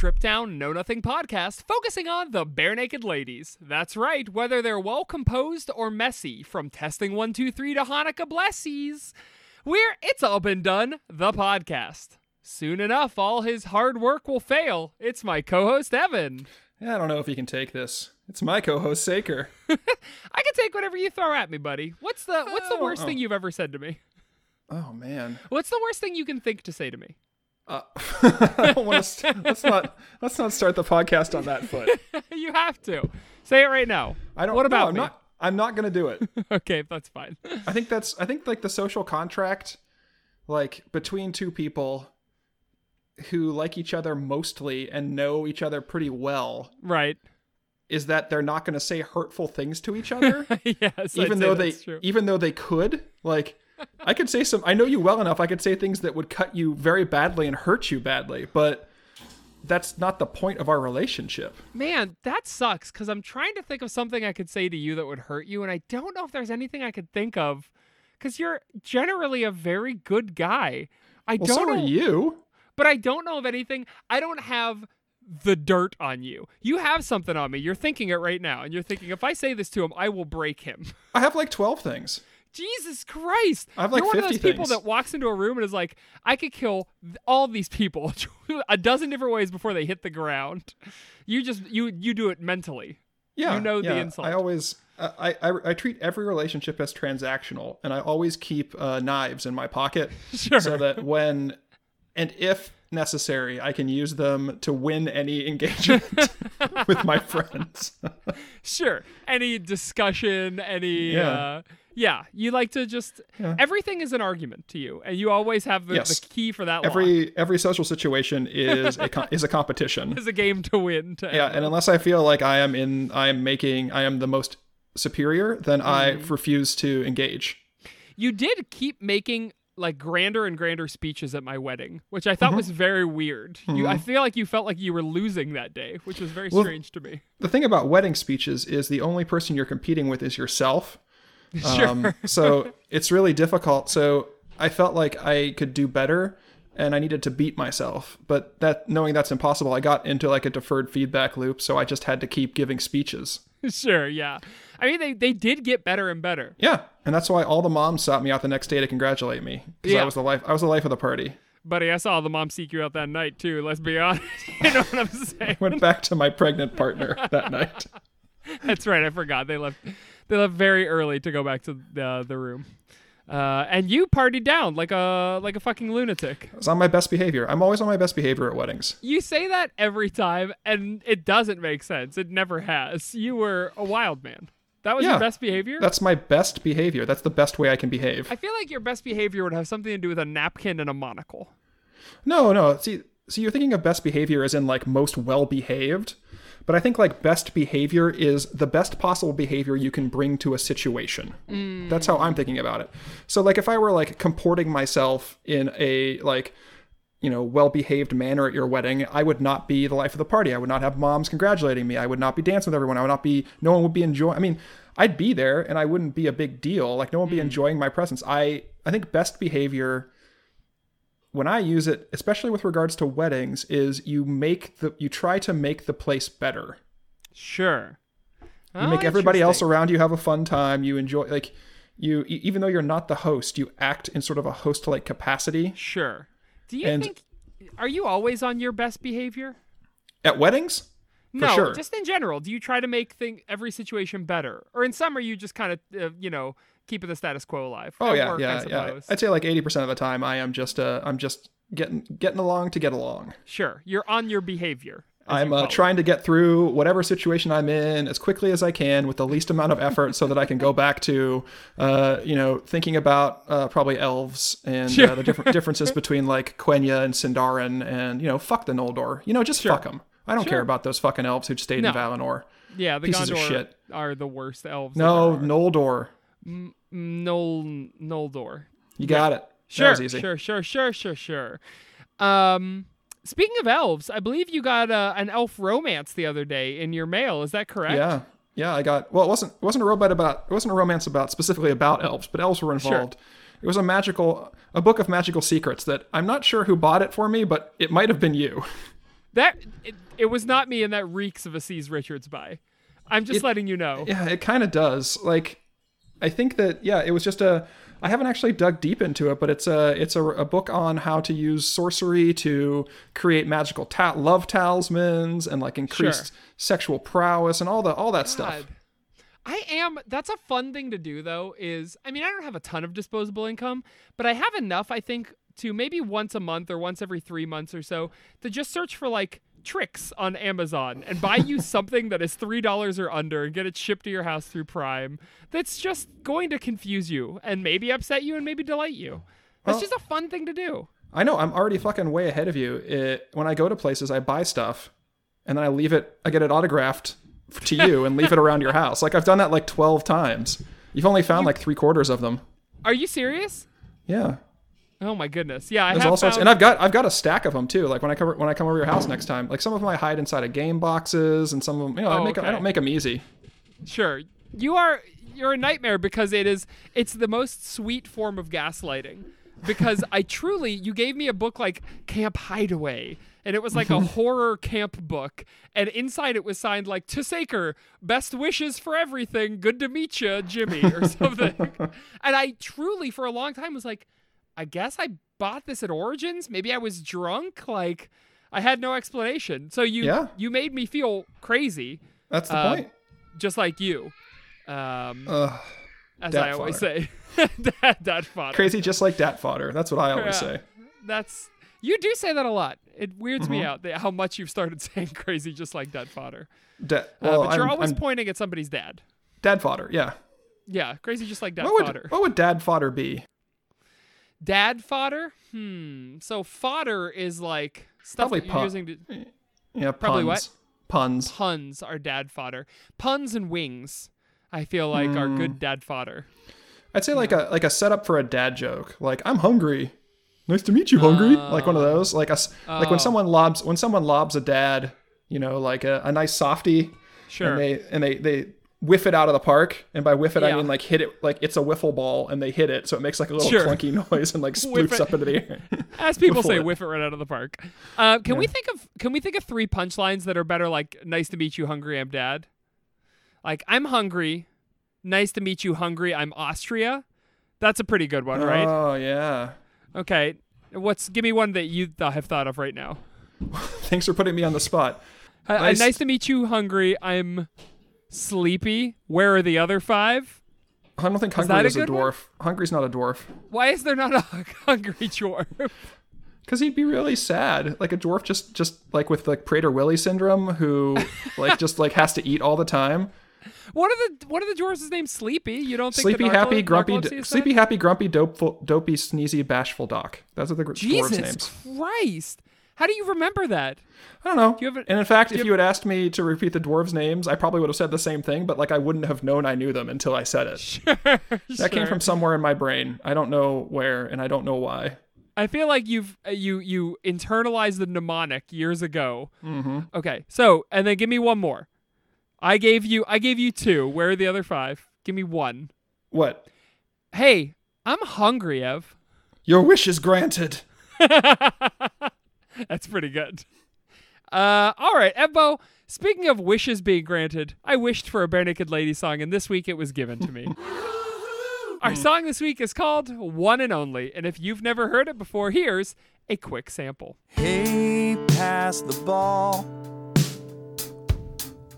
Strip Down Know Nothing podcast, focusing on the barenaked ladies. That's right, whether they're well composed or messy, from testing 123 to Hanukkah blessies. We're It's All Been Done, the podcast. Soon enough, all his hard work will fail. It's my co host, Evan. Yeah, I don't know if you can take this. It's my co-host Saker. I can take whatever you throw at me, buddy. What's the what's the Oh, worst oh. thing you've ever said to me? Oh man, What's the worst thing you can think to say to me? Uh, I don't want to. St- let's not. Let's not start the podcast on that foot. you have to. Say it right now. I don't. What no, about I'm me? not. I'm not gonna do it. okay, that's fine. I think that's. I think like the social contract, like between two people who like each other mostly and know each other pretty well, right. is that they're not going to say hurtful things to each other, yes. Even though they, true. even though they could. Like, I could say some. I know you well enough. I could say things that would cut you very badly and hurt you badly, but. That's not the point of our relationship. Man, that sucks because I'm trying to think of something I could say to you that would hurt you, and I don't know if there's anything I could think of because you're generally a very good guy. I Well, don't so know, are you. but I don't know of anything. I don't have the dirt on you. You have something on me. You're thinking it right now, and you're thinking if I say this to him, I will break him. I have like 12 things. Jesus Christ! I have, like, You're one of those people things. that walks into a room and is like, "I could kill all these people a dozen different ways before they hit the ground." You just you you do it mentally. Yeah. You know the yeah. insult. I always I, I I treat every relationship as transactional and I always keep uh, knives in my pocket Sure. so that when and if necessary I can use them to win any engagement with my friends. Sure. Any discussion, any Yeah. uh yeah, you like to just everything is an argument to you, and you always have the, Yes. the key for that. lock. every every social situation is a com- is a competition. is a game to win. To Yeah, and unless I feel like I am in I am making I am the most superior, then I Mm. refuse to engage. you did keep making like grander and grander speeches at my wedding, which I thought was very weird. You, I feel like you felt like you were losing that day, which was very Well, strange to me. the thing about wedding speeches is the only person you're competing with is yourself. Sure. Um, so it's really difficult. So I felt like I could do better and I needed to beat myself. But that knowing that's impossible, I got into like a deferred feedback loop. So I just had to keep giving speeches. sure, yeah. I mean, they, they did get better and better. Yeah. And that's why all the moms sought me out the next day to congratulate me. Because Yeah. I was the life I was the life of the party. Buddy, I saw the mom seek you out that night too. Let's be honest. you know what I'm saying? Went back to my pregnant partner that night. That's right. I forgot they left. They left very early to go back to the the room. Uh, and you partied down like a like a fucking lunatic. I was on my best behavior. I'm always on my best behavior at weddings. You say that every time, and it doesn't make sense. It never has. You were a wild man. That was Yeah. your best behavior. That's my best behavior. That's the best way I can behave. I feel like your best behavior would have something to do with a napkin and a monocle. No, no. See, see, you're thinking of best behavior as in like most well behaved, but I think like best behavior is the best possible behavior you can bring to a situation. That's how I'm thinking about it. So like if I were like comporting myself in a like you know well behaved manner at your wedding, I would not be the life of the party. I would not have moms congratulating me. I would not be dancing with everyone. I would not be. No one would be enjoying. I mean. I'd be there and I wouldn't be a big deal. Like no one would be mm. enjoying my presence. I I think best behavior when I use it, especially with regards to weddings, is you make the you try to make the place better. Sure. You make everybody else around you have a fun time. You enjoy like you even though you're not the host, you act in sort of a host-like capacity. Sure. Do you And- think? Are you always on your best behavior? At weddings? For no, sure. just in general. Do you try to make thing every situation better, or in some are you just kind of uh, you know keeping the status quo alive? Oh At yeah, work, I yeah, yeah. I'd say like 80% of the time I am just uh I'm just getting getting along to get along. Sure, you're on your behavior. I'm uh, trying to get through whatever situation I'm in as quickly as I can with the least amount of effort so that I can go back to, uh, you know, thinking about uh, probably elves and uh, the different differences between like Quenya and Sindarin and, you know, fuck the Noldor. You know, just fuck 'em. fuck them. I don't care about those fucking elves who stayed No. in Valinor. Yeah, the pieces of shit. are the worst elves. No. Noldor. Nol Noldor. You got it. That Sure, sure, sure, sure, sure, sure. Um, speaking of elves, I believe you got uh, an elf romance the other day in your mail. Is that correct? Yeah. Yeah, I got well. It wasn't it wasn't a robot about it wasn't a romance about specifically about elves, but elves were involved. it was a magical a book of magical secrets that I'm not sure who bought it for me, but it might have been you. That it, it was not me, and that reeks of a C's Richards buy. I'm just letting you know. Yeah, it kind of does. Like, I think that yeah, it was just a. I haven't actually dug deep into it, but it's a it's a, a book on how to use sorcery to create magical ta- love talismans and like increased Sure. sexual prowess and all the all that stuff. I am. That's a fun thing to do, though. Is I mean, I don't have a ton of disposable income, but I have enough. I think to maybe once a month or once every three months or so to just search for like tricks on Amazon and buy you something that is three dollars or under and get it shipped to your house through Prime. That's just going to confuse you and maybe upset you and maybe delight you. That's Well- just a fun thing to do. I know I'm already fucking way ahead of you. It, when I go to places, I buy stuff, and then I leave it. I get it autographed to you and leave it around your house. Like I've done that like twelve times. You've only found like three quarters of them. Are you serious? Yeah. Oh my goodness. Yeah, I There's have all sorts, found- and I've got I've got a stack of them too. Like when I come when I come over your house next time, like some of them I hide inside of game boxes, and some of them, you know, I Oh, make 'em- I don't make them easy. Sure. You are you're a nightmare because it is it's the most sweet form of gaslighting. Because I truly you gave me a book like Camp Hideaway and it was like a horror camp book and inside it was signed like to Saker, best wishes for everything, good to meet you, Jimmy or something. and I truly for a long time was like I guess I bought this at Origins. Maybe I was drunk like I had no explanation. So you Yeah. you made me feel crazy That's the Uh, point. just like you. Um, as dat I always fodder. say, that, that fodder. Crazy, just like dat fodder. That's what I always Yeah. say. That's you do say that a lot. It weirds Mm-hmm. me out that how much you've started saying crazy, just like dead fodder. Da- Uh, but you're I'm, always I'm pointing at somebody's dad. dad fodder. Yeah. Yeah, crazy, just like dad What would fodder. what would dad fodder be? Dad fodder. Hmm. So fodder is like stuff Probably that you're pun- using to Yeah, puns. What? Puns. puns are dad fodder. Puns and wings, I feel like are Hmm. good dad fodder. I'd say like a like a setup for a dad joke. Like I'm hungry. Nice to meet you, hungry. like one of those. Like us. like Oh. when someone lobs when someone lobs a dad, you know, like a, a nice softie, Sure. and they and they they whiff it out of the park. And by whiff it, I mean like hit it like it's a wiffle ball, and they hit it, so it makes like a little Sure. clunky noise and like it. up into the air. As people say, it. whiff it right out of the park. Uh, can we think of can we think of three punchlines that are better? Like, nice to meet you, hungry. I'm dad. Like, I'm hungry. Nice to meet you, hungry. I'm Austria. That's a pretty good one, right? Oh yeah. Okay. What's give me one that you th- have thought of right now? Thanks for putting me on the spot. Uh, uh, Nice- nice to meet you, hungry. I'm sleepy. Where are the other five? I don't think hungry a is a, good one? dwarf. Hungry's not a dwarf. Why is there not a hungry dwarf? Because he'd be really sad, like a dwarf, just just like with like Prader Willi syndrome, who like just like has to eat all the time. What are the what are the dwarves' names? Sleepy. You don't think Sleepy, narco- happy, grumpy, d- is sleepy, happy, grumpy, dopeful, dopey, sneezy, bashful doc. Those are the gr- dwarves' Jesus. Christ! How do you remember that? I don't know. you have a- and in fact, do if you you had asked me to repeat the dwarves' names, I probably would have said the same thing, but like I wouldn't have known I knew them until I said it. That came from somewhere in my brain. I don't know where, and I don't know why. I feel like you've uh, you you internalized the mnemonic years ago. Mm-hmm. Okay, so and then give me one more. I gave you I gave you two. Where are the other five? Give me one. What? Hey, I'm hungry, Ev. Your wish is granted. That's pretty good. Uh, all right, Ebbo. Speaking of wishes being granted, I wished for a bare naked lady song, and this week it was given to me. Our song this week is called One and Only, and if you've never heard it before, here's a quick sample. Hey, pass the ball.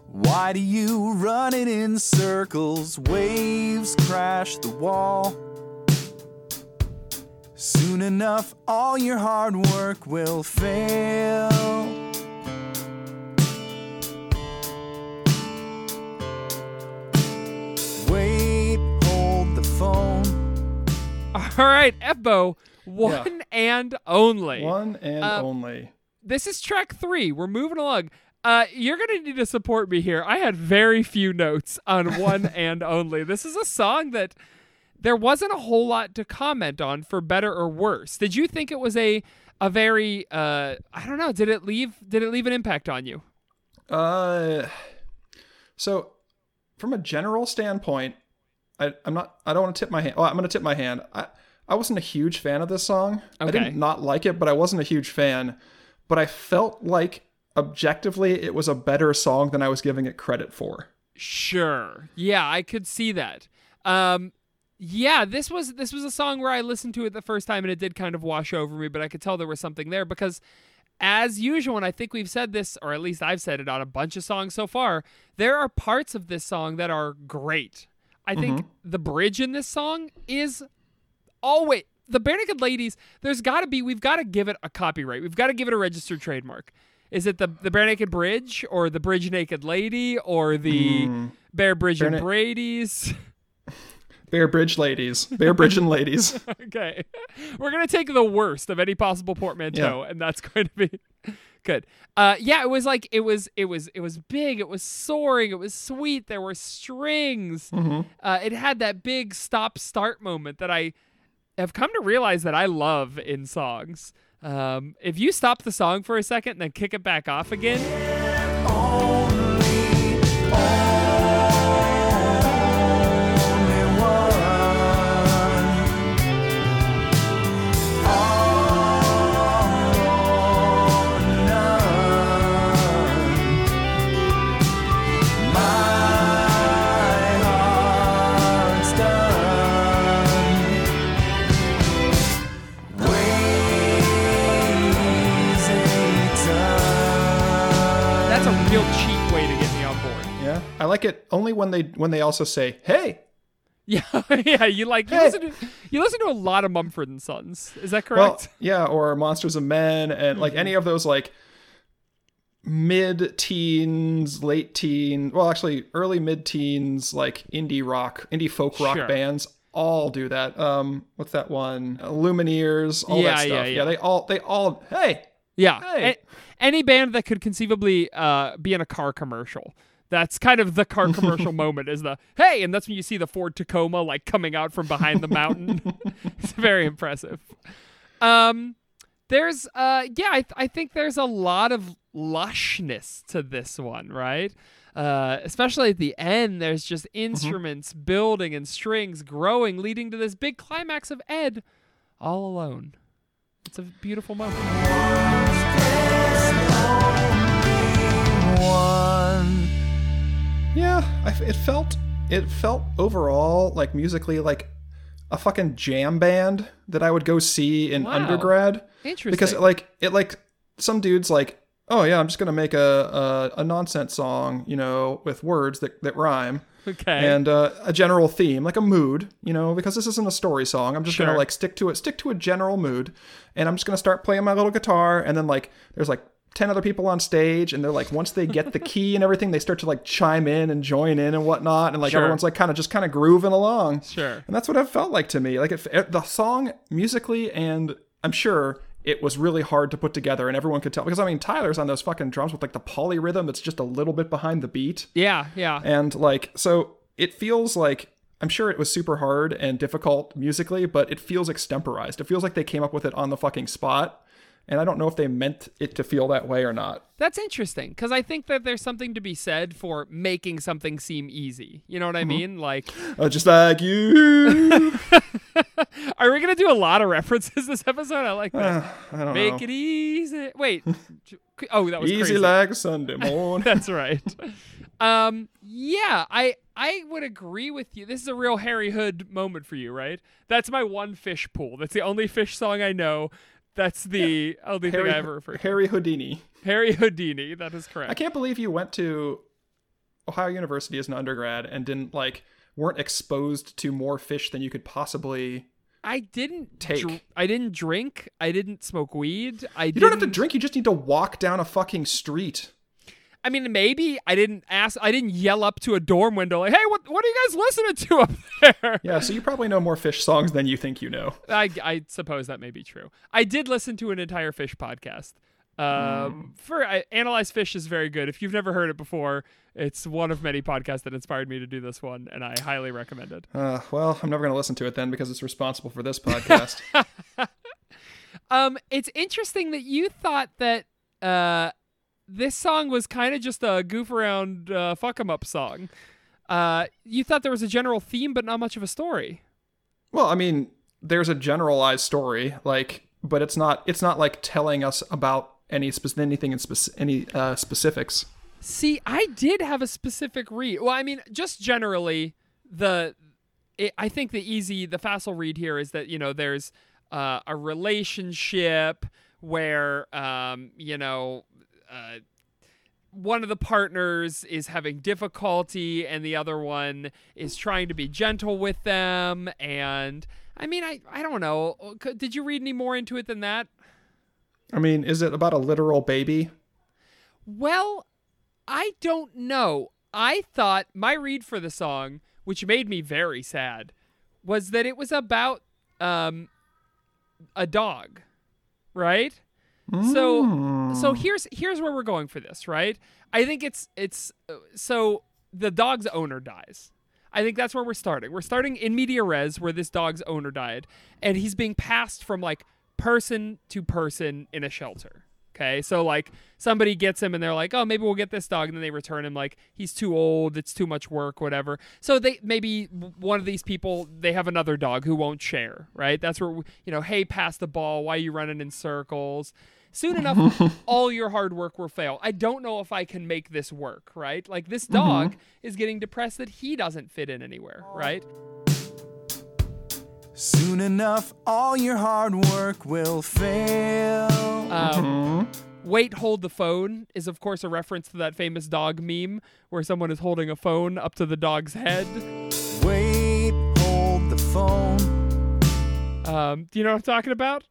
Why do you run it in circles? Waves crash the wall. Soon enough, all your hard work will fail. Wait, hold the phone. All right, Ebbo, one and only. One and Uh, only. This is track three. We're moving along. Uh, you're gonna need to support me here. I had very few notes on one and only. This is a song that there wasn't a whole lot to comment on for better or worse. Did you think it was a a very uh I don't know, did it leave did it leave an impact on you? Uh, so from a general standpoint, I, I'm not. I don't want to tip my hand. Oh, I'm going to tip my hand. I, I wasn't a huge fan of this song. Okay. I didn't not like it, but I wasn't a huge fan. But I felt like objectively it was a better song than I was giving it credit for. Sure. Yeah, I could see that. Um yeah, this was this was a song where I listened to it the first time and it did kind of wash over me, but I could tell there was something there because as usual, and I think we've said this, or at least I've said it on a bunch of songs so far, there are parts of this song that are great. I think mm-hmm. the bridge in this song is always the Barenaked Ladies. There's got to be we've got to give it a copyright. We've got to give it a registered trademark. Is it the the Bare Naked Bridge or the Bridge Naked Lady or the hmm. bare Bridge and Na- Brady's? Bear Bridge ladies, Bear Bridge and ladies. okay, we're gonna take the worst of any possible portmanteau, and that's going to be good. Uh, yeah, it was like it was it was it was big. It was soaring. It was sweet. There were strings. Uh, it had that big stop start moment that I have come to realize that I love in songs. Um, if you stop the song for a second and then kick it back off again, like it only when they when they also say, "Hey." Yeah, yeah. You like you listen to you listen to a lot of Mumford and Sons. Is that correct? Well, yeah, or Monsters of Men, and like any of those like mid-teens, late teen, well, actually early mid-teens, like indie rock, indie folk rock Sure. bands all do that. Um, what's that one? Lumineers, all Yeah, that yeah, stuff. yeah. they all they all hey. yeah. hey. A- any band that could conceivably uh, be in a car commercial. That's kind of the car commercial moment is the hey, and that's when you see the Ford Tacoma like coming out from behind the mountain. it's very impressive. Um, there's uh, yeah, I, th- I think there's a lot of lushness to this one, right? Uh, especially at the end, there's just instruments building and strings growing, leading to this big climax of Ed all alone. It's a beautiful moment. Yeah, I it felt it felt overall like musically like a fucking jam band that I would go see in Wow. undergrad. Interesting. because like it like some dudes like oh yeah i'm just gonna make a a, a nonsense song you know with words that, that rhyme okay. and uh, a general theme like a mood you know because this isn't a story song i'm just Sure. gonna like stick to it stick to a general mood and i'm just gonna start playing my little guitar and then like there's like 10 other people on stage and they're like once they get the key and everything they start to like chime in and join in and whatnot and like Sure. everyone's like kind of just kind of grooving along Sure. and that's what it felt like to me. Like it, it- the song musically, and I'm sure it was really hard to put together, and everyone could tell because I mean Tyler's on those fucking drums with like the polyrhythm that's just a little bit behind the beat, Yeah, yeah. and like so it feels like I'm sure it was super hard and difficult musically, but it feels extemporized. It feels like they came up with it on the fucking spot. And I don't know if they meant it to feel that way or not. That's interesting because I think that there's something to be said for making something seem easy. You know what I mean? Like, Uh, just like you. are we gonna do a lot of references this episode? I like that. I don't Make know. it easy. Wait. Oh, that was Easy crazy. like Sunday morning. That's right. Um, yeah, I I would agree with you. This is a real Harry Hood moment for you, right? That's my one Phish pool. That's the only Phish song I know. That's the only thing I Harry, ever refer to. Harry Houdini. Harry Houdini. That is correct. I can't believe you went to Ohio University as an undergrad and didn't like weren't exposed to more Phish than you could possibly. I didn't Take. dr- I didn't drink. I didn't smoke weed. I You don't have to drink. You just need to walk down a fucking street. I mean, maybe I didn't ask. I didn't yell up to a dorm window like, "Hey, what what are you guys listening to up there?" Yeah, so you probably know more Phish songs than you think you know. I I suppose that may be true. I did listen to an entire Phish podcast. Um, for I, analyze Phish is very good. If you've never heard it before, it's one of many podcasts that inspired me to do this one, and I highly recommend it. Uh, well, I'm never going to listen to it then because it's responsible for this podcast. Um, it's interesting that you thought that uh, this song was kind of just a goof around, uh, fuck 'em up song. Uh, you thought there was a general theme, but not much of a story. well, I mean, there's a generalized story, like, but it's not it's not like telling us about any spec- anything in spec- any uh, specifics. See, I did have a specific read. Well, I mean, just generally, the it, I think the easy, the facile read here is that you know there's uh, a relationship where um, you know. Uh, one of the partners is having difficulty and the other one is trying to be gentle with them and i mean i, I don't know did you read any more into it than that I mean, is it about a literal baby? Well, I don't know. I thought my read for the song, which made me very sad, was that it was about um a dog, right? So so here's here's where we're going for this, right? I think it's it's uh, so the dog's owner dies. I think that's where we're starting. We're starting in media res where this dog's owner died and he's being passed from like person to person in a shelter. Okay? So like somebody gets him and they're like, "Oh, maybe we'll get this dog." And then they return him like he's too old, it's too much work, whatever. So they maybe one of these people they have another dog who won't share, right? That's where you know, "Hey, pass the ball. Why are you running in circles?" Soon enough, all your hard work will fail. I don't know if I can make this work, right? Like this dog is getting depressed that he doesn't fit in anywhere, right? Soon enough, all your hard work will fail. Um, Wait, hold the phone is of course a reference to that famous dog meme where someone is holding a phone up to the dog's head. Wait, hold the phone. Um, do you know what I'm talking about?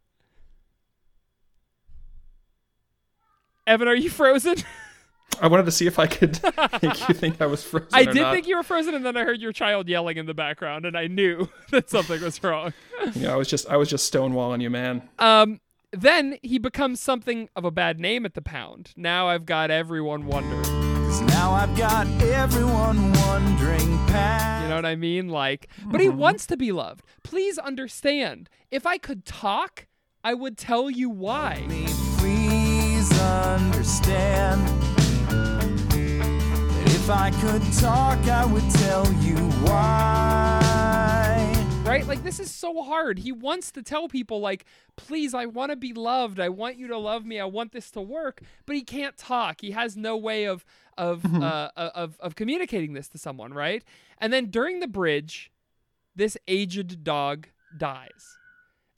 Evan, are you frozen? I wanted to see if I could make you think I was frozen. I or did not. think you were frozen, and then I heard your child yelling in the background, and I knew that something was wrong. Yeah, I was just I was just stonewalling you, man. Um, then he becomes something of a bad name at the pound. Now I've got everyone wondering. Cause now I've got everyone wondering past. You know what I mean? Like, but he wants to be loved. Please understand. If I could talk, I would tell you why. Me, please understand that if I could talk, I would tell you why. Right? Like, this is so hard. He wants to tell people, like, please, I want to be loved. I want you to love me. I want this to work. But he can't talk. He has no way of of uh, of of communicating this to someone, right? And then during the bridge, this aged dog dies.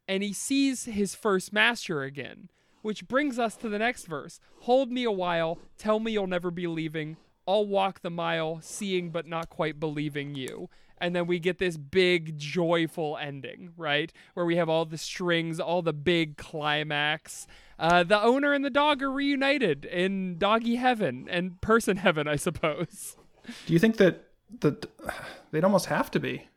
and he sees his first master again, which brings us to the next verse. Hold me a while, tell me you'll never be leaving. I'll walk the mile, seeing but not quite believing you. And then we get this big, joyful ending, right? Where we have all the strings, all the big climax. Uh, the owner and the dog are reunited in doggy heaven and person heaven, I suppose. Do you think that that they'd almost have to be?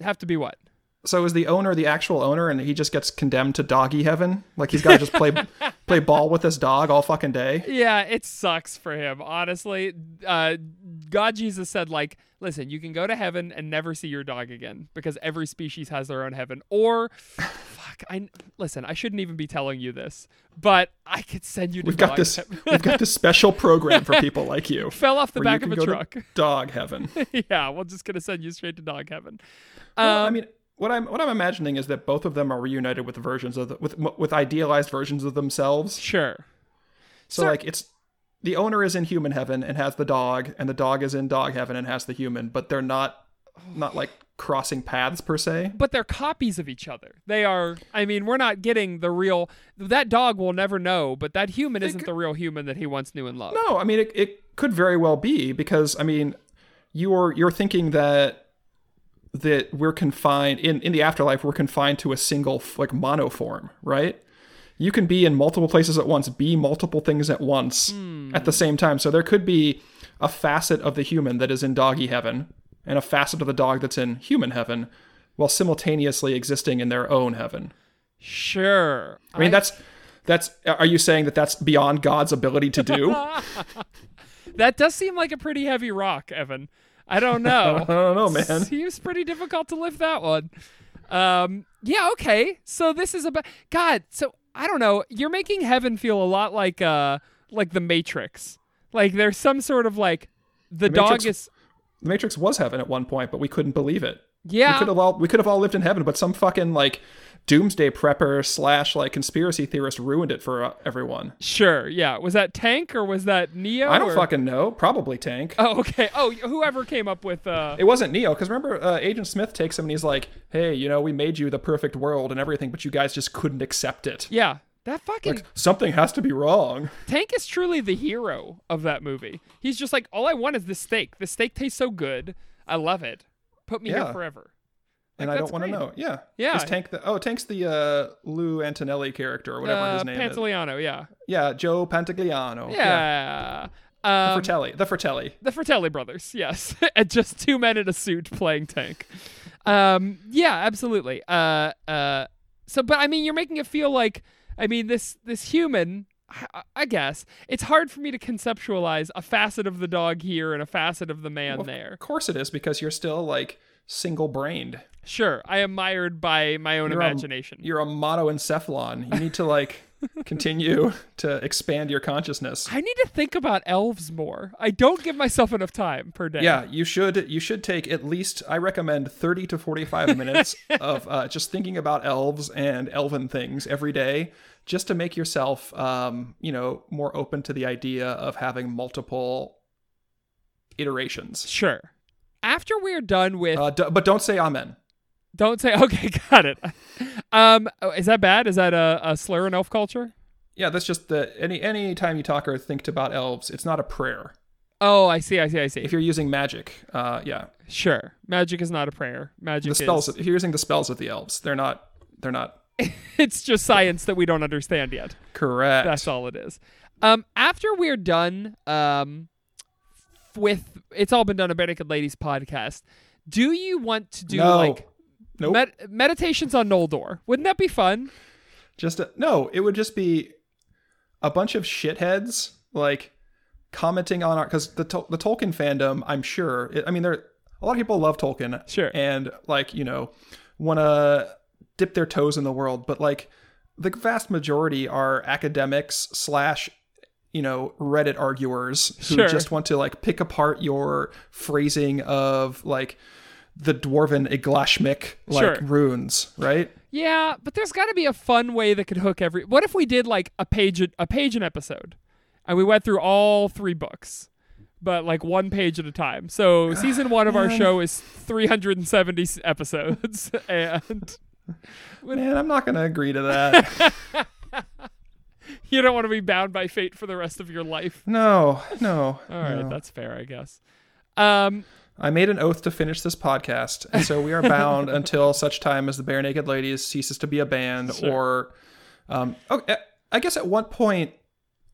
Have to be what? So is the owner the actual owner, and he just gets condemned to doggy heaven? Like he's got to just play play ball with this dog all fucking day? Yeah, it sucks for him, honestly. Uh, God Jesus said, like, listen, you can go to heaven and never see your dog again because every species has their own heaven. Or, fuck, I listen. I shouldn't even be telling you this, but I could send you to We've got this. heaven. We've got this special program for people like you. Fell off the back of a truck. Dog heaven. yeah, we're just gonna send you straight to dog heaven. Well, I Um, mean, what I'm what I'm imagining is that both of them are reunited with versions of the, with with idealized versions of themselves. Sure. So Sir- like it's the owner is in human heaven and has the dog, and the dog is in dog heaven and has the human, but they're not not like crossing paths per se. but they're copies of each other. They are. I mean, we're not getting the real. That dog will never know, but that human isn't the real human that he once knew and loved. No, I mean it, it could very well be because I mean you're you're thinking that that we're confined in in the afterlife we're confined to a single like monoform, right? You can be in multiple places at once, be multiple things at once hmm. at the same time. So there could be a facet of the human that is in doggy heaven and a facet of the dog that's in human heaven while simultaneously existing in their own heaven. Sure. I mean that's that's are you saying that that's beyond God's ability to do? That does seem like a pretty heavy rock, Evan. I don't know. I don't know, man. Seems pretty difficult to lift that one. Um, yeah, okay. So this is about God. So I don't know. You're making heaven feel a lot like uh like the Matrix. Like there's some sort of like the, The dog Matrix- is The Matrix was heaven at one point, but we couldn't believe it. Yeah. we could have all we could have all lived in heaven, but some fucking like doomsday prepper slash like conspiracy theorist ruined it for uh, everyone. Sure. Yeah. Was that Tank or was that Neo? I don't or- fucking know. Probably Tank. Oh, okay. Oh, whoever came up with uh It wasn't Neo, because remember, uh, Agent Smith takes him and he's like, "Hey, you know, we made you the perfect world and everything, but you guys just couldn't accept it. yeah. That fucking Like something has to be wrong." Tank is truly the hero of that movie. He's just like, all I want is this steak. The steak tastes so good. I love it. Put me here forever. And Like, I don't want to know. Yeah, Yeah. Is Tank the oh Tank's the uh, Lou Antonelli character or whatever Uh, his name is. Pantoliano, yeah. Yeah, Joe Pantoliano. Yeah. Um, Fratelli, the Fratelli. The Fratelli brothers, yes. and just two men in a suit playing Tank. Um, yeah, absolutely. Uh, uh, so, but I mean, you're making it feel like, I mean, this this human. I- I guess it's hard for me to conceptualize a facet of the dog here and a facet of the man there. Of course it is because you're still like single-brained. Sure, I am mired by my own You're a- imagination. You're a monoencephalon. You need to like continue to expand your consciousness. I need to think about elves more. I don't give myself enough time per day. Yeah, you should you should take at least I recommend 30 to 45 minutes of uh, just thinking about elves and elven things every day just to make yourself um, you know, more open to the idea of having multiple iterations. Sure. After we're done with Uh, d- but don't say amen. Don't say okay, got it. Um, is that bad? Is that a, a slur in elf culture? Yeah, that's just the any any time you talk or think about elves, it's not a prayer. Oh, I see, I see, I see. If you're using magic, uh, yeah, sure, magic is not a prayer. Magic the spells. is If you're using the spells of the elves, they're not. They're not it's just science that we don't understand yet. correct. That's all it is. Um, after we're done, um, with it's all been done a Barenaked Ladies podcast. Do you want to do no, like nope. med- meditations on Noldor? Wouldn't that be fun? Just a, no, it would just be a bunch of shitheads like commenting on our because the Tol- the Tolkien fandom. I'm sure. It, I mean, there a lot of people love Tolkien, Sure. and like you know, want to dip their toes in the world, but like the vast majority are academics slash you know reddit arguers who Sure. just want to like pick apart your phrasing of like the dwarven iglishmêk like Sure. runes right Yeah, but there's got to be a fun way that could hook every. What if we did like a page a page an episode, and we went through all three books, but like one page at a time. So season one of our show is 370 episodes, and man i'm not gonna agree to that you don't want to be bound by fate for the rest of your life. no no All right, no. that's fair, I guess. Um, i made an oath to finish this podcast and so we are bound until such time as the barenaked ladies ceases to be a band Sure. or um okay, i guess at what point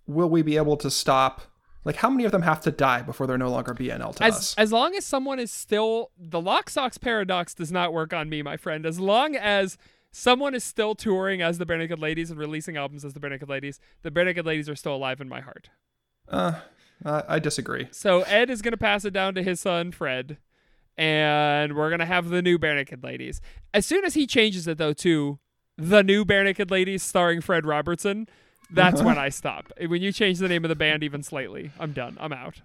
will we be able to stop like how many of them have to die before they're no longer bnl to as us as long as someone is still the Lock Socks paradox does not work on me, my friend. As long as someone is still touring as the Barenaked Ladies and releasing albums as the Barenaked Ladies, the Barenaked Ladies are still alive in my heart. uh, i disagree So Ed is gonna pass it down to his son Fred, and we're gonna have the new Barenaked Ladies. As soon as he changes it though to the new Barenaked Ladies starring Fred Robertson, that's when I stop. When you change the name of the band even slightly, I'm done. I'm out.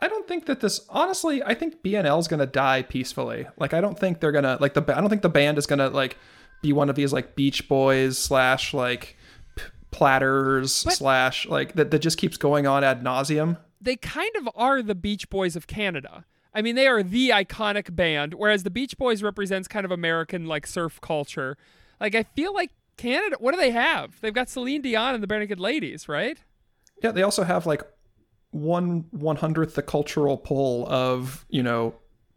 I don't think that this honestly. I think BNL is gonna die peacefully. Like I don't think they're gonna like the. I don't think the band is gonna like be one of these like Beach Boys slash like p- platters slash like that that just keeps going on ad nauseum. they kind of are the Beach Boys of Canada. I mean, they are the iconic band, whereas the Beach Boys represents kind of American like surf culture. Like I feel like Canada. What do they have? They've got Celine Dion and the Barenaked Ladies, right? Yeah, they also have like one one hundredth the cultural pull of you know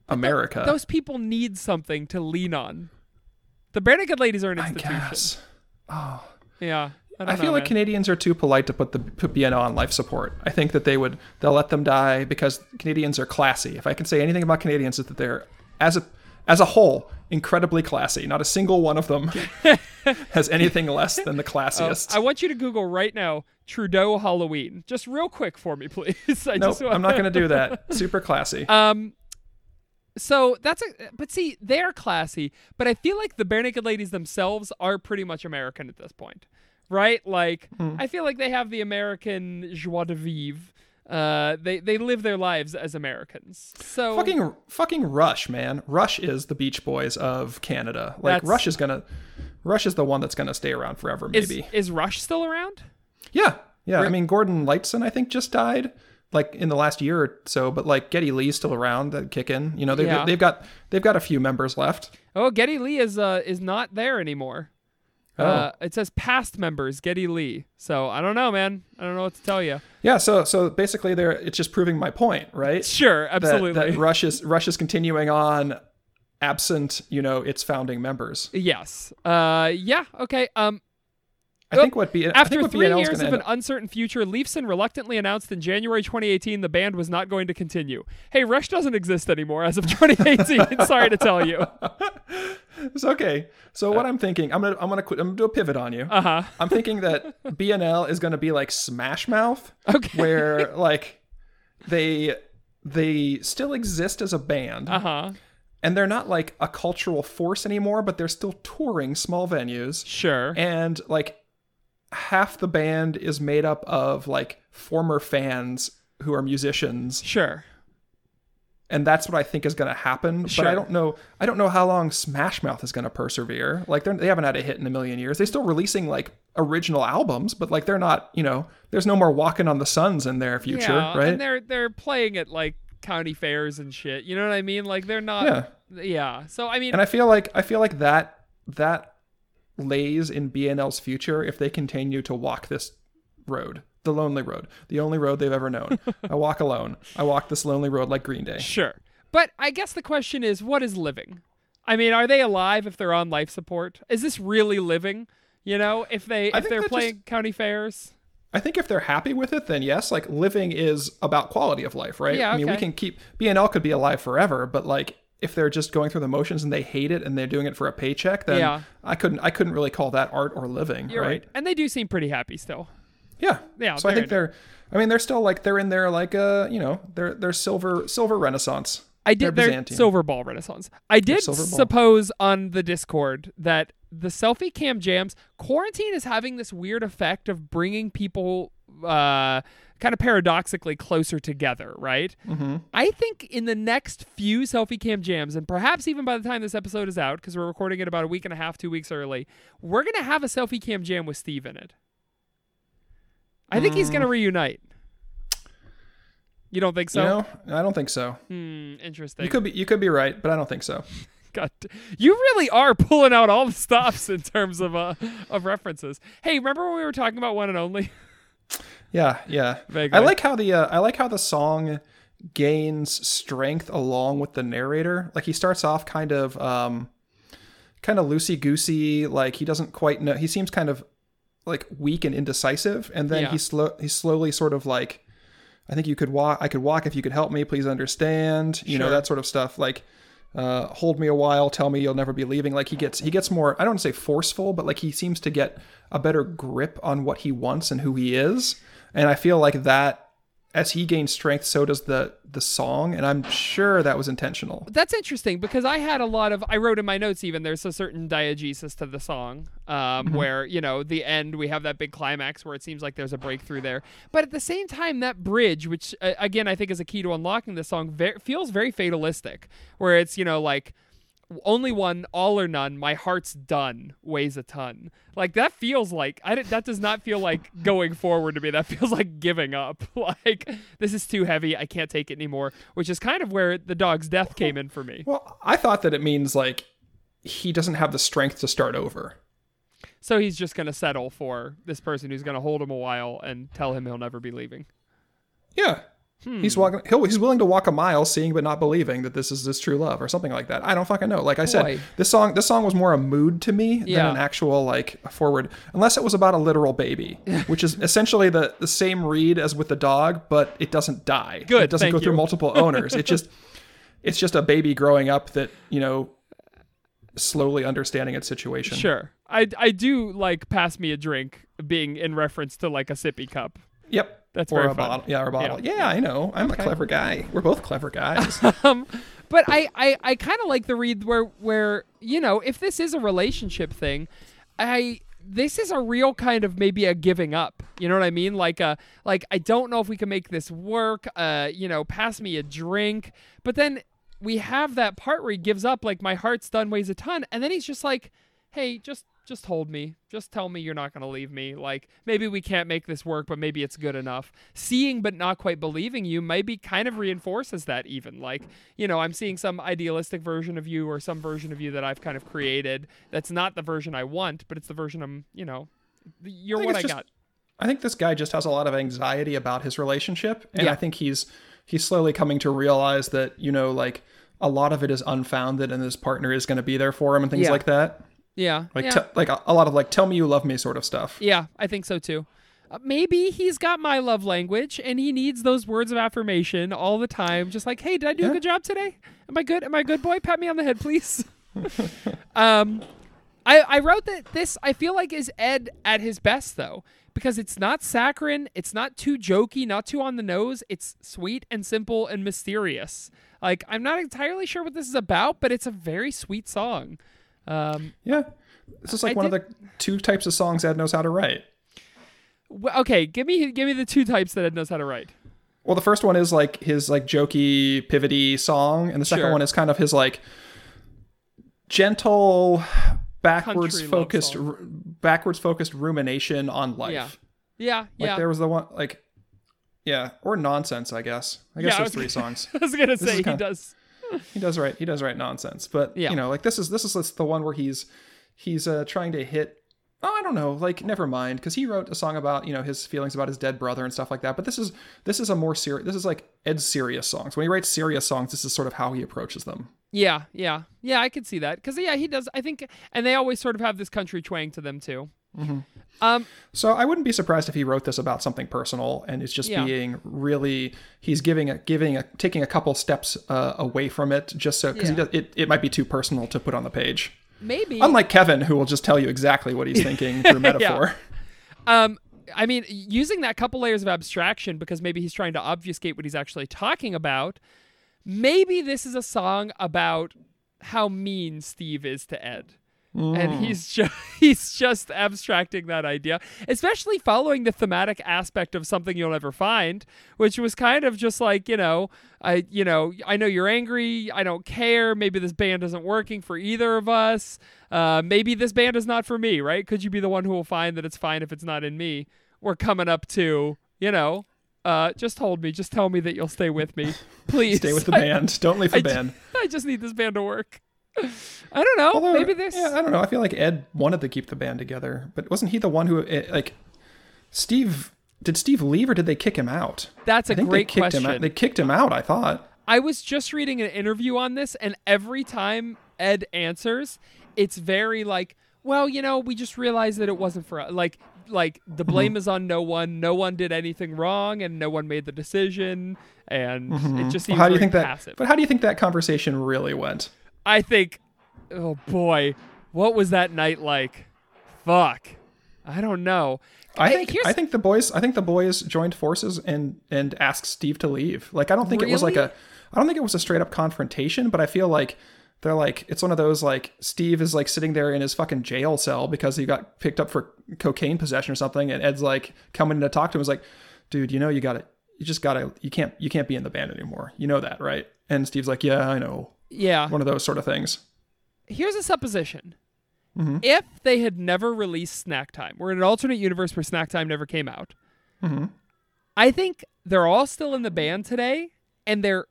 America. Those people need something to lean on. The Naked Ladies are an institution. I institution. Oh. Yeah, I, I feel know, like man. Canadians are too polite to put the put BNL on life support. I think that they would they'll let them die because Canadians are classy. If I can say anything about Canadians, is that they're as a as a whole incredibly classy. Not a single one of them has anything less than the classiest. Oh, I want you to Google right now Trudeau Halloween, just real quick for me, please. I nope, just want- I'm not going to do that. Super classy. Um, so that's a but see they're classy, but I feel like the barenaked ladies themselves are pretty much American at this point, right? Like Hmm. I feel like they have the American joie de vivre. Uh, they they live their lives as Americans. So Fucking fucking Rush, man. Rush is the Beach Boys of Canada. Like Rush is gonna Rush is the one that's gonna stay around forever, maybe. is Rush still around? yeah. Yeah. I mean Gordon Lightson I think just died. Like in the last year or so, but like Geddy Lee's still around, that kick in. You know, they've, Yeah. they've got they've got a few members left. Oh, Geddy Lee is uh is not there anymore. Oh. Uh, it says past members Geddy Lee. So I don't know, man. I don't know what to tell you. Yeah, so so basically there it's just proving my point, right? Sure, That, absolutely. that Rush is Rush is continuing on absent, you know, its founding members. yes. Uh, yeah. Okay. Um, I think what B After what three BNL years of an uncertain future, Lifeson reluctantly announced in January 2018 the band was not going to continue. Hey, Rush doesn't exist anymore as of 2018. Sorry to tell you. It's okay. So what I'm thinking, I'm gonna I'm gonna quit, I'm gonna do a pivot on you. Uh huh. I'm thinking that BNL is gonna be like Smash Mouth, Okay. where like they they still exist as a band, Uh huh. and they're not like a cultural force anymore, but they're still touring small venues. Sure. and like half the band is made up of like former fans who are musicians sure. and that's what i think is going to happen but Sure. i don't know i don't know how long smash mouth is going to persevere like they're, they haven't had a hit in a million years they're still releasing like original albums but like they're not you know there's no more walking on the suns in their future yeah, right and they're they're playing at like county fairs and shit. You know what I mean? Like they're not. Yeah. Yeah. So I mean, and i feel like i feel like that that lays in bnl's future if they continue to walk this road the lonely road the only road they've ever known i walk alone i walk this lonely road like green day Sure. But I guess the question is what is living? I mean, are they alive if they're on life support? Is this really living? You know, if they I if they're playing county fairs? I think if they're happy with it, then yes, like living is about quality of life, right? Yeah, I mean, we can keep BNL could be alive forever, but like if they're just going through the motions and they hate it and they're doing it for a paycheck, then Yeah. I couldn't I couldn't really call that art or living, right? right. And they do seem pretty happy still. Yeah. Yeah, So I think they're I mean, they're still like they're in there like uh, you know, they're they're silver silver renaissance. I did They're their silver ball renaissance. I did suppose on the Discord that the selfie cam jams quarantine is having this weird effect of bringing people uh kind of paradoxically closer together, right? Mm-hmm. I think in the next few selfie cam jams, and perhaps even by the time this episode is out, because we're recording it about a week and a half, two weeks early, we're gonna have a selfie cam jam with Steve in it. I think he's Mm. gonna reunite. You don't think so? you know? I don't think so. Hmm, interesting. You could be you could be right, but I don't think so. God, you really are pulling out all the stops in terms of uh of references. Hey, remember when we were talking about one and only? Yeah, yeah. Vaguely. I like how the uh, I like how the song gains strength along with the narrator. Like he starts off kind of um kind of loosey goosey, like he doesn't quite know. He seems kind of like weak and indecisive, and then Yeah. he slow he slowly sort of like I think you could walk. I could walk if you could help me. Please understand. You know that sort of stuff. Like, uh, hold me a while. Tell me you'll never be leaving. Like he gets he gets more. I don't want to say forceful, but like he seems to get a better grip on what he wants and who he is. And I feel like that as he gains strength, so does the the song. And I'm sure that was intentional. That's interesting because I had a lot of. I wrote in my notes even there's a certain diegesis to the song, um, where you know the end we have that big climax where it seems like there's a breakthrough there, but at the same time that bridge, which uh, again I think is a key to unlocking the song, ve- feels very fatalistic, where it's you know like only one, all or none. My heart's done. Weighs a ton. Like that feels like I. That does not feel like going forward to me. That feels like giving up. Like this is too heavy. I can't take it anymore. Which is kind of where the dog's death came in for me. Well, I thought that it means like he doesn't have the strength to start over. So he's just gonna settle for this person who's gonna hold him a while and tell him he'll never be leaving. Yeah. Hmm. He's walking. He'll, he's willing to walk a mile, seeing but not believing that this is his true love, or something like that. I don't fucking know. Like I said, Boy. this song, this song was more a mood to me Yeah. than an actual like a forward. Unless it was about a literal baby, which is essentially the the same read as with the dog, but it doesn't die. Good, It doesn't go through multiple owners. It just, it's just a baby growing up that you know, slowly understanding its situation. Sure. I I do like pass me a drink being in reference to like a sippy cup. Yep. That's or very a fun. bottle. Yeah, or a bottle. Yeah. Yeah, I know. I'm a clever guy. We're both clever guys. um, but I, I, I kind of like the read where where you know if this is a relationship thing, I this is a real kind of maybe a giving up. You know what I mean? Like uh like I don't know if we can make this work. Uh, you know, pass me a drink. But then we have that part where he gives up, like my heart's done weighs a ton, and then he's just like, Hey, just just hold me. Just tell me you're not gonna leave me. Like maybe we can't make this work, but maybe it's good enough. Seeing but not quite believing you maybe kind of reinforces that even. Like, you know, I'm seeing some idealistic version of you or some version of you that I've kind of created that's not the version I want, but it's the version I'm, you know, you're I what I just- got. I think this guy just has a lot of anxiety about his relationship, and Yeah. I think he's he's slowly coming to realize that you know like a lot of it is unfounded, and his partner is going to be there for him and things Yeah. like that. Yeah. Like yeah. te- like a, a lot of like tell me you love me sort of stuff. Yeah, I think so too. Uh, maybe he's got my love language and he needs those words of affirmation all the time. Just like, hey, did I do a good job today? Am I good? Am I a good boy? Pat me on the head, please. um, I, I wrote that this, I feel like, is Ed at his best, though, because it's not saccharine, it's not too jokey, not too on the nose. It's sweet and simple and mysterious. Like, I'm not entirely sure what this is about, but it's a very sweet song. Um, Yeah, this is like I one of the two types of songs Ed knows how to write. wh- okay, give me give me the two types that Ed knows how to write. Well, the first one is like his like jokey, pivoty song, and the second Sure. one is kind of his like gentle, backwards Country focused, r- backwards focused rumination on life. Yeah. Yeah, Like yeah. there was the one like, yeah, or nonsense. I guess. I guess Yeah, I there's was three songs. I was gonna is say he kinda- does. He does write. He does write nonsense, but Yeah. you know, like this is this is the one where he's he's uh, trying to hit. Oh, I don't know. Like, never mind, because he wrote a song about you know his feelings about his dead brother and stuff like that. But this is this is a more serious. This is like Ed's serious songs. When he writes serious songs, this is sort of how he approaches them. Yeah, yeah, yeah. I could see that because yeah, he does. I think, and they always sort of have this country twang to them too. Mm-hmm. Um, So I wouldn't be surprised if he wrote this about something personal and it's just Yeah. being really he's giving a giving a taking a couple steps uh, away from it just so because Yeah. it it might be too personal to put on the page. maybe. Unlike Kevin, who will just tell you exactly what he's thinking through metaphor. um, I mean, using that couple layers of abstraction because maybe he's trying to obfuscate what he's actually talking about. Maybe this is a song about how mean Steve is to Ed. And he's just he's just abstracting that idea, especially following the thematic aspect of something you'll never find, which was kind of just like you know, I you know I know you're angry, I don't care. Maybe this band isn't working for either of us. Uh, maybe this band is not for me, right? Could you be the one who will find that it's fine if it's not in me? We're coming up to you know, uh, just hold me, just tell me that you'll stay with me, please. Stay with the I- band. Don't leave the I band. I just need this band to work. I don't know. Although, maybe this. Yeah, I don't know. I feel like Ed wanted to keep the band together, but wasn't he the one who like Steve? Did Steve leave or did they kick him out? That's a I think great they kicked question. him out. They kicked him out. I thought. I was just reading an interview on this, and every time Ed answers, it's very like, well, you know, we just realized that it wasn't for us. Like, like the Mm-hmm. blame is on no one. No one did anything wrong, and no one made the decision. And it just seems Mm-hmm. Well, how do you think that? passive. But how do you think that conversation really went? I think, oh boy, what was that night like? Fuck, I don't know. I think here's- I think the boys I think the boys joined forces and and asked Steve to leave. Like I don't think it was like a I don't think it was a straight up confrontation, but I feel like they're like it's one of those like Steve is like sitting there in his fucking jail cell because he got picked up for cocaine possession or something and Ed's like coming to talk to him is like, "Dude, you know you got to you just got to you can't you can't be in the band anymore. You know that, right?" And Steve's like, "Yeah, I know." Yeah, One of those sort of things. here's a supposition. Mm-hmm. If they had never released Snack Time, we're in an alternate universe where Snack Time never came out. Mm-hmm. I think they're all still in the band today, and they're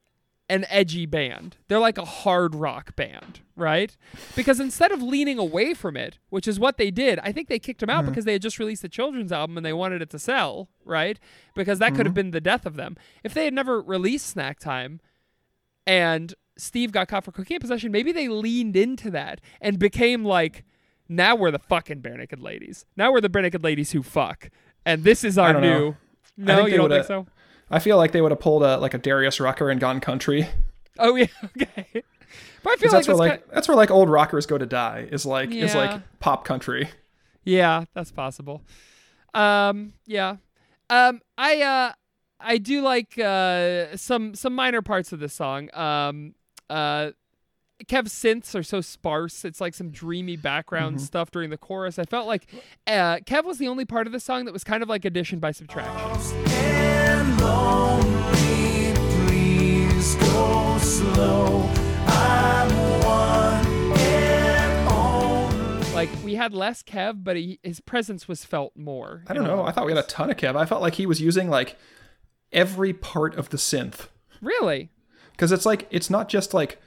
an edgy band. They're like a hard rock band, right? Because instead of leaning away from it, which is what they did, I think they kicked them out Mm-hmm. because they had just released the children's album and they wanted it to sell, right? Because that could have Mm-hmm. been the death of them. If they had never released Snack Time and Steve got caught for cocaine possession, maybe they leaned into that and became like, now we're the fucking barenaked ladies. Now we're the barenaked ladies who fuck. And this is our don't know. new. I No, you don't think so? I feel like they would have pulled a like a Darius Rucker and gone country. Oh yeah, okay. But I feel like that's where like kind that's where like old rockers go to die is like is like pop country. yeah, that's possible. Um, yeah. Um, I uh, I do like uh some some minor parts of this song. Um, uh, Kev's synths are so sparse. It's like some dreamy background stuff during the chorus. I felt like uh, Kev was the only part of the song that was kind of like addition by subtraction. And lonely, please go slow. I'm one and only. Like we had less Kev, but he, his presence was felt more. I don't know. I thought we had a ton of Kev. I felt like he was using like every part of the synth Really? Because it's like it's not just like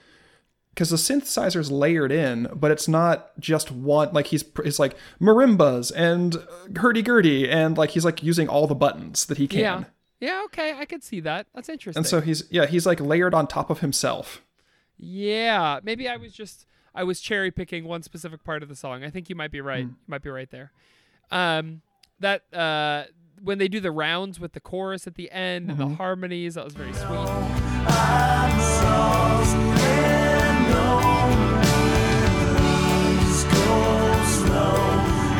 because the synthesizer's layered in, but it's not just one. Like he's it's like marimbas and hurdy gurdy, and like he's like using all the buttons that he can. Yeah. Yeah. Okay, I could see that. That's interesting. And so he's yeah he's like layered on top of himself. Yeah, maybe I was just I was cherry picking one specific part of the song. I think you might be right. Hmm. You might be right there. Um, that uh, when they do the rounds with the chorus at the end and Mm-hmm. the harmonies, that was very sweet. I'm lost and lonely. Please go slow.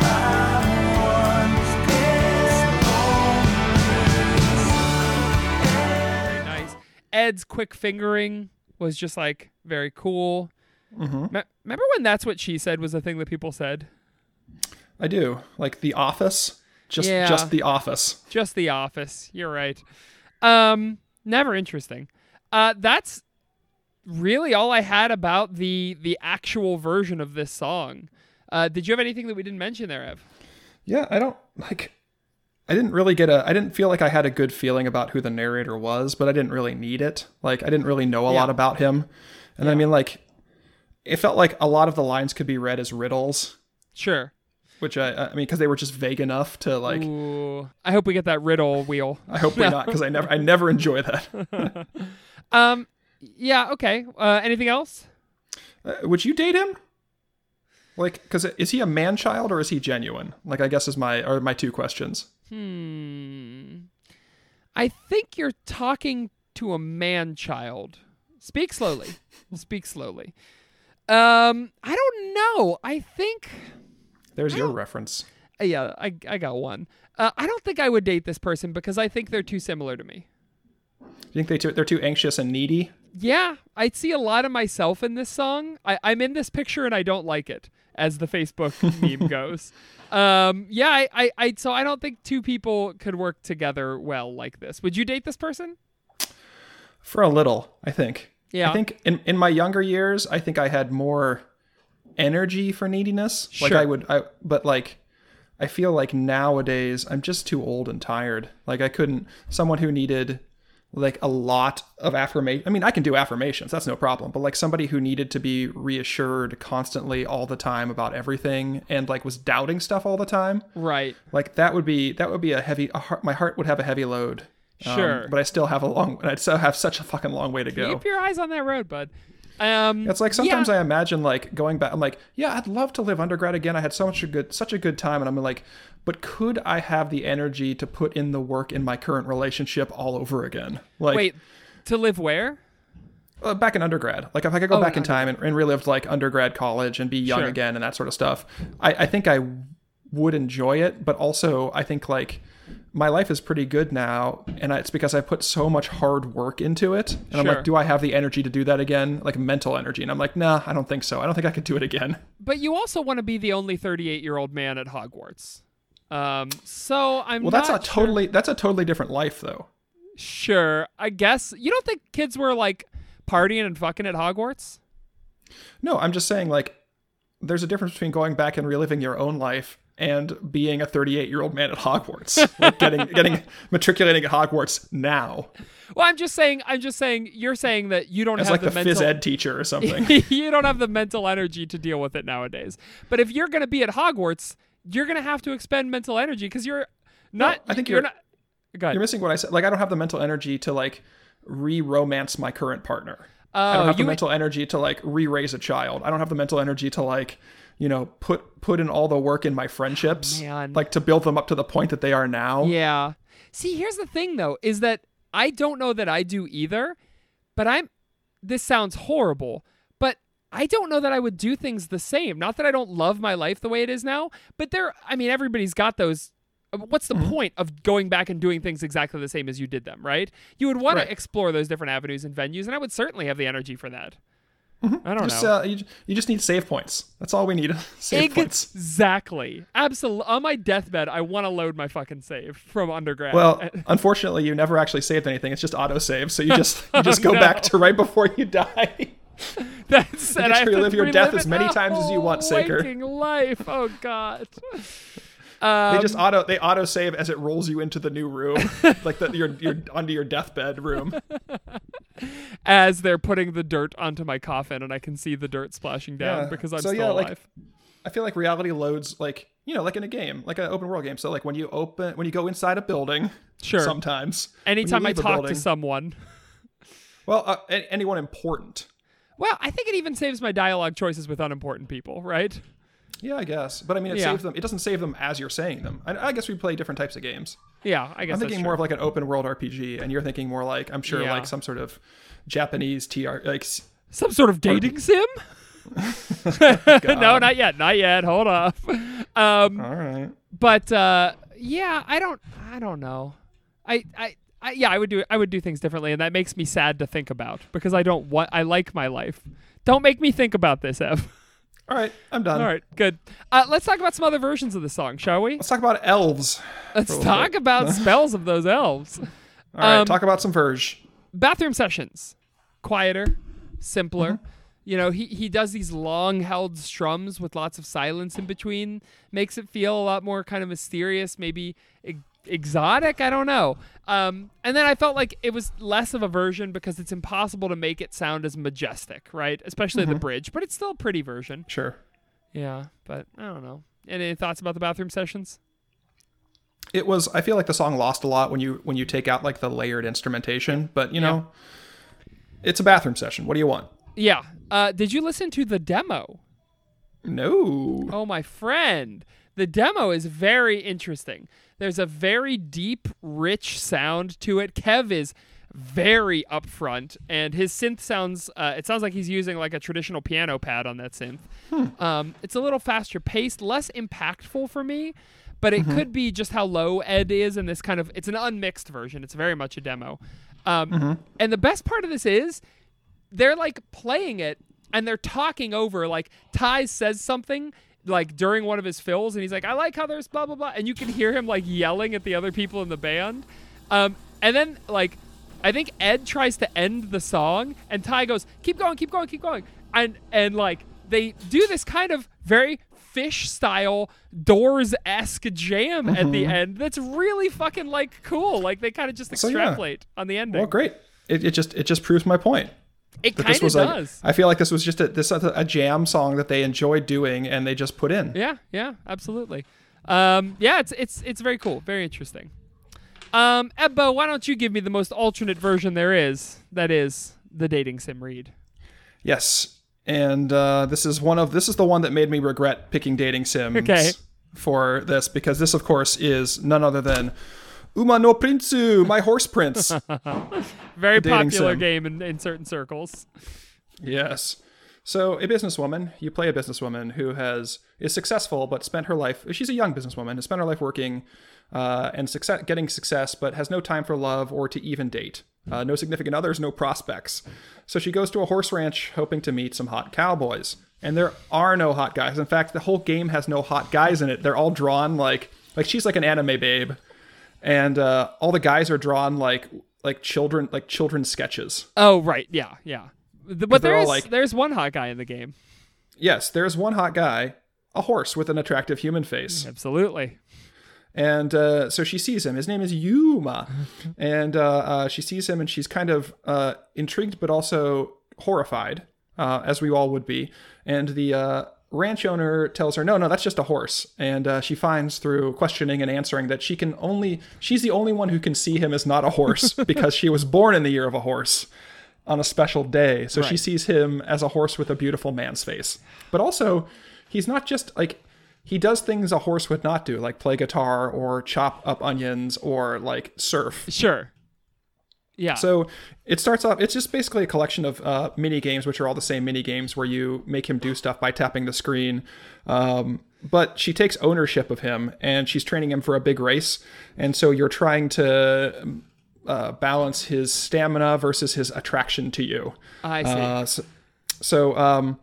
I'm one and Very nice. Ed's quick fingering was just like very cool. Mm-hmm. Me- remember when that's what she said was a thing that people said? I do like The Office, just Yeah. just The Office. Just The Office. You're right. Um, never interesting. Uh, that's really all I had about the the actual version of this song. Uh, did you have anything that we didn't mention there, Ev? Yeah, I don't like. I didn't really get a. I didn't feel like I had a good feeling about who the narrator was, but I didn't really need it. Like I didn't really know a Yeah. lot about him, and I mean, like, it felt like a lot of the lines could be read as riddles, Sure. which I, I mean, because they were just vague enough to like. Ooh, I hope we get that riddle wheel. I hope we're not, because I never, I never enjoy that. Um, yeah. Okay. Uh, anything else? Uh, would you date him? Like, because is he a man child or is he genuine? Like, I guess is my are my two questions. Hmm. I think you're talking to a man child. Speak slowly. Speak slowly. Um, I don't know. I think There's your reference. uh, yeah, I I got one. Uh, I don't think I would date this person because I think they're too similar to me. Do you think they too, they're too anxious and needy? Yeah, I see a lot of myself in this song. I, I'm in this picture and I don't like it, as the Facebook meme goes. Um, yeah, I, I, I, so I don't think two people could work together well like this. Would you date this person? For a little, I think. Yeah. I think in, in my younger years, I think I had more energy for neediness. Sure. Like I would, I but like I feel like nowadays I'm just too old and tired. Like I couldn't someone who needed like a lot of affirmation. I mean, I can do affirmations. That's no problem. But like somebody who needed to be reassured constantly all the time about everything and like was doubting stuff all the time. Right. Like that would be that would be a heavy. A heart, my heart would have a heavy load. Um, Sure. but I still have a long. I still have such a fucking long way to go. Keep your eyes on that road, bud. Um, It's like sometimes yeah, I imagine like going back. I'm like, yeah, I'd love to live undergrad again. I had so much a good, such a good time, and I'm like, but could I have the energy to put in the work in my current relationship all over again? Like, wait to live where? uh, back in undergrad. Like if I could go Oh, back in time and, and relived like undergrad college and be young Sure. again and that sort of stuff, I, I think I would enjoy it. But also, I think like my life is pretty good now, and it's because I put so much hard work into it. And I'm like, do I have the energy to do that again? Like mental energy. And I'm like, nah, I don't think so. I don't think I could do it again. But you also want to be the only 38 year old man at Hogwarts. Um, so I'm Well, that's a sure- totally that's a totally different life though. sure. I guess you don't think kids were like partying and fucking at Hogwarts? No, I'm just saying like there's a difference between going back and reliving your own life and being a 38 year old man at Hogwarts, like getting getting matriculating at Hogwarts now Well, I'm just saying. I'm just saying. You're saying that you don't as have like the, the, mental. phys ed teacher or something. you don't have the mental energy to deal with it nowadays. But if you're going to be at Hogwarts, you're going to have to expend mental energy because you're not. I think you're, you're- not. You're missing what I said. Like I don't have the mental energy to like re-romance my current partner. I Oh, don't have you- the mental energy to like re-raise a child. I don't have the mental energy to like, you know, put put in all the work in my friendships, Oh, like to build them up to the point that they are now. Yeah. See, here's the thing though, is that I don't know that I do either, but I'm this sounds horrible, I don't know that I would do things the same. Not that I don't love my life the way it is now, but there I mean everybody's got those uh, What's the point of going back and doing things exactly the same as you did them, right? You would want Right. to explore those different avenues and venues, and I would certainly have the energy for that. I don't Just, know. uh, you, you just need save points. That's all we need. save points. Exactly. Absolutely. On my deathbed, I want to load my fucking save from undergrad. Well, unfortunately, you never actually saved anything. It's just autosave, so you just you just go Oh, no. back to right before you die. That's and get I to have relive your death as many times as you want, Saker. life. Oh God. They Um, just auto they auto save as it rolls you into the new room, like the, your your onto your deathbed room. as they're putting the dirt onto my coffin, and I can see the dirt splashing down Yeah. because I'm So, still yeah, like, alive. I feel like reality loads like you know like in a game, like an open world game. So like when you open when you go inside a building, Sure. Sometimes Anytime I talk to someone. well, uh, anyone important. Well, I think it even saves my dialogue choices with unimportant people, right? Yeah, I guess. But I mean, it Yeah. saves them. It doesn't save them as you're saying them. I, I guess we play different types of games. Yeah, I guess I'm thinking more of like an open world RPG, and you're thinking more like I'm sure Yeah. like some sort of Japanese TR like some sort of dating sim. no, not yet, not yet. Hold up. Um, All right. but uh, yeah, I don't, I don't know. I, I, I, yeah, I would do, I would do things differently, and that makes me sad to think about because I don't want, I like my life. Don't make me think about this, Ev. All right. I'm done. All right, good. Uh, let's talk about some other versions of the song, shall we? Let's talk about elves. Let's talk bit. about spells of those elves. All right. Um, talk about some Verge. bathroom sessions quieter simpler Mm-hmm. you know he, he does these long held strums with lots of silence in between makes it feel a lot more kind of mysterious maybe ex- exotic i don't know um, and then i felt like it was less of a version because it's impossible to make it sound as majestic right especially Mm-hmm. the bridge but it's still a pretty version Sure. yeah but i don't know any thoughts about the bathroom sessions It was. I feel like the song lost a lot when you when you take out like the layered instrumentation. But you know, it's a bathroom session. What do you want? yeah uh, did you listen to the demo No. Oh, my friend. The demo is very interesting. There's a very deep, rich sound to it. Kev is very upfront, and his synth sounds. Uh, it sounds like he's using like a traditional piano pad on that synth. Um, it's a little faster paced, less impactful for me, but it could be just how low Ed is in this kind of. It's an unmixed version. It's very much a demo. Um, And the best part of this is they're like playing it and they're talking over like Ty says something like during one of his fills and he's like I like how there's blah blah blah and you can hear him like yelling at the other people in the band um and then like I think Ed tries to end the song and Ty goes keep going keep going keep going and and like they do this kind of very Phish style doors esque jam at the end that's really fucking like cool like they kind of just So, yeah. extrapolate on the ending Well, great. It, it just it just proves my point. It kind of does like I feel like this was just a this a, a jam song that they enjoyed doing and they just put in. Yeah, yeah, absolutely. Um, yeah, it's it's it's very cool, very interesting. Um, Ebbo, why don't you give me the most alternate version there is? That is the dating sim read. Yes. And uh, this is one of this is the one that made me regret picking dating sims Okay. for this because this of course is none other than Uma no Prince, my horse prince. Very popular sim. game in, in certain circles. yes. So a businesswoman, you play a businesswoman who has is successful but spent her life. She's a young businesswoman, has spent her life working uh, and success, getting success, but has no time for love or to even date. Uh, no significant others, no prospects. So she goes to a horse ranch hoping to meet some hot cowboys. And there are no hot guys. In fact, the whole game has no hot guys in it. They're all drawn like like she's like an anime babe, and uh, all the guys are drawn like like children like children sketches. Oh, right, yeah, yeah. But there's like- there's one hot guy in the game. Yes, there's one hot guy, a horse with an attractive human face. Absolutely. And uh, so she sees him. His name is Yuma. and uh, uh, she sees him and she's kind of uh, intrigued but also horrified, uh, as we all would be. And the uh, ranch owner tells her, no, no, that's just a horse. And uh, she finds through questioning and answering that she can only, she's the only one who can see him as not a horse because she was born in the year of a horse on a special day. So she sees him as a horse with a beautiful man's face. But also, he's not just like he does things a horse would not do, like play guitar or chop up onions or like surf. Sure. Yeah. So it starts off. It's just basically a collection of uh, mini games, which are all the same mini games where you make him do stuff by tapping the screen. Um, but she takes ownership of him, and she's training him for a big race. And so you're trying to uh, balance his stamina versus his attraction to you. I see. Uh, so, so um,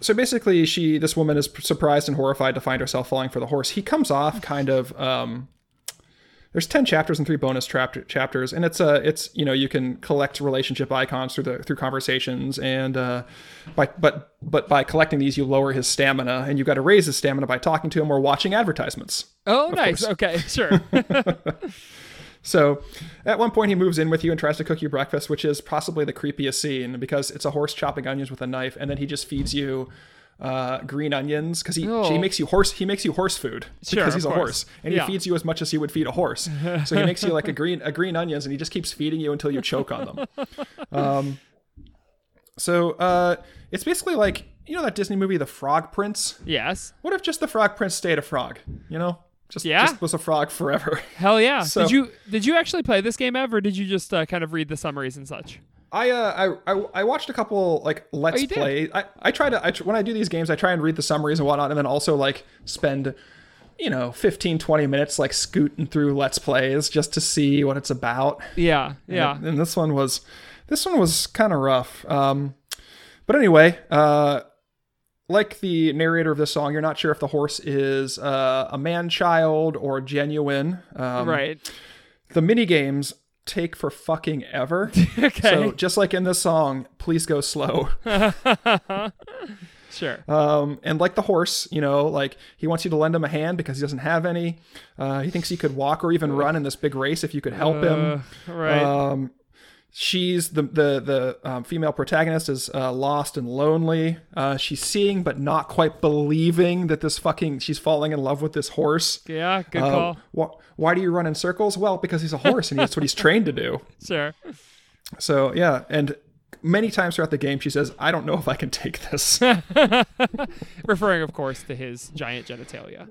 so basically, she this woman is surprised and horrified to find herself falling for the horse. He comes off kind of. Um, there's 10 chapters and three bonus chapter, chapters and it's a it's you know you can collect relationship icons through the through conversations and uh by but but by collecting these you lower his stamina and you've got to raise his stamina by talking to him or watching advertisements Oh, nice. Okay, sure. so at one point he moves in with you and tries to cook you breakfast which is possibly the creepiest scene because it's a horse chopping onions with a knife and then he just feeds you uh, green onions because he, Oh. he makes you horse he makes you horse food Sure, because he's a course. horse and Yeah. he feeds you as much as he would feed a horse so he makes you like a green a green onions and he just keeps feeding you until you choke on them um, so uh, it's basically like you know that Disney movie The Frog Prince yes. what if just the Frog Prince stayed a frog you know just, Yeah. just was a frog forever Hell yeah. So- did you did you actually play this game ever? Did you just uh, kind of read the summaries and such? I, uh, I I I watched a couple like let's Oh, you did? play. I, I try to I, when I do these games I try and read the summaries and whatnot, and then also like spend you know 15 20 minutes like scooting through let's plays just to see what it's about. Yeah, yeah. And, this one was this one was kind of rough. Um, but anyway, uh, like the narrator of this song, you're not sure if the horse is uh, a man child or genuine. Um, right. The mini games take for fucking ever. Okay. So just like in this song, please go slow. sure. Um, and like the horse, you know, like he wants you to lend him a hand because he doesn't have any. Uh, he thinks he could walk or even run in this big race if you could help him. Uh, right. Um, she's the the the um, female protagonist is uh, lost and lonely. Uh, she's seeing but not quite believing that this fucking she's falling in love with this horse. yeah. Good Uh, call. wh- why do you run in circles? Well, because he's a horse and that's what he's trained to do. Sure. So yeah, and many times throughout the game, she says, "I don't know if I can take this." Referring, of course, to his giant genitalia.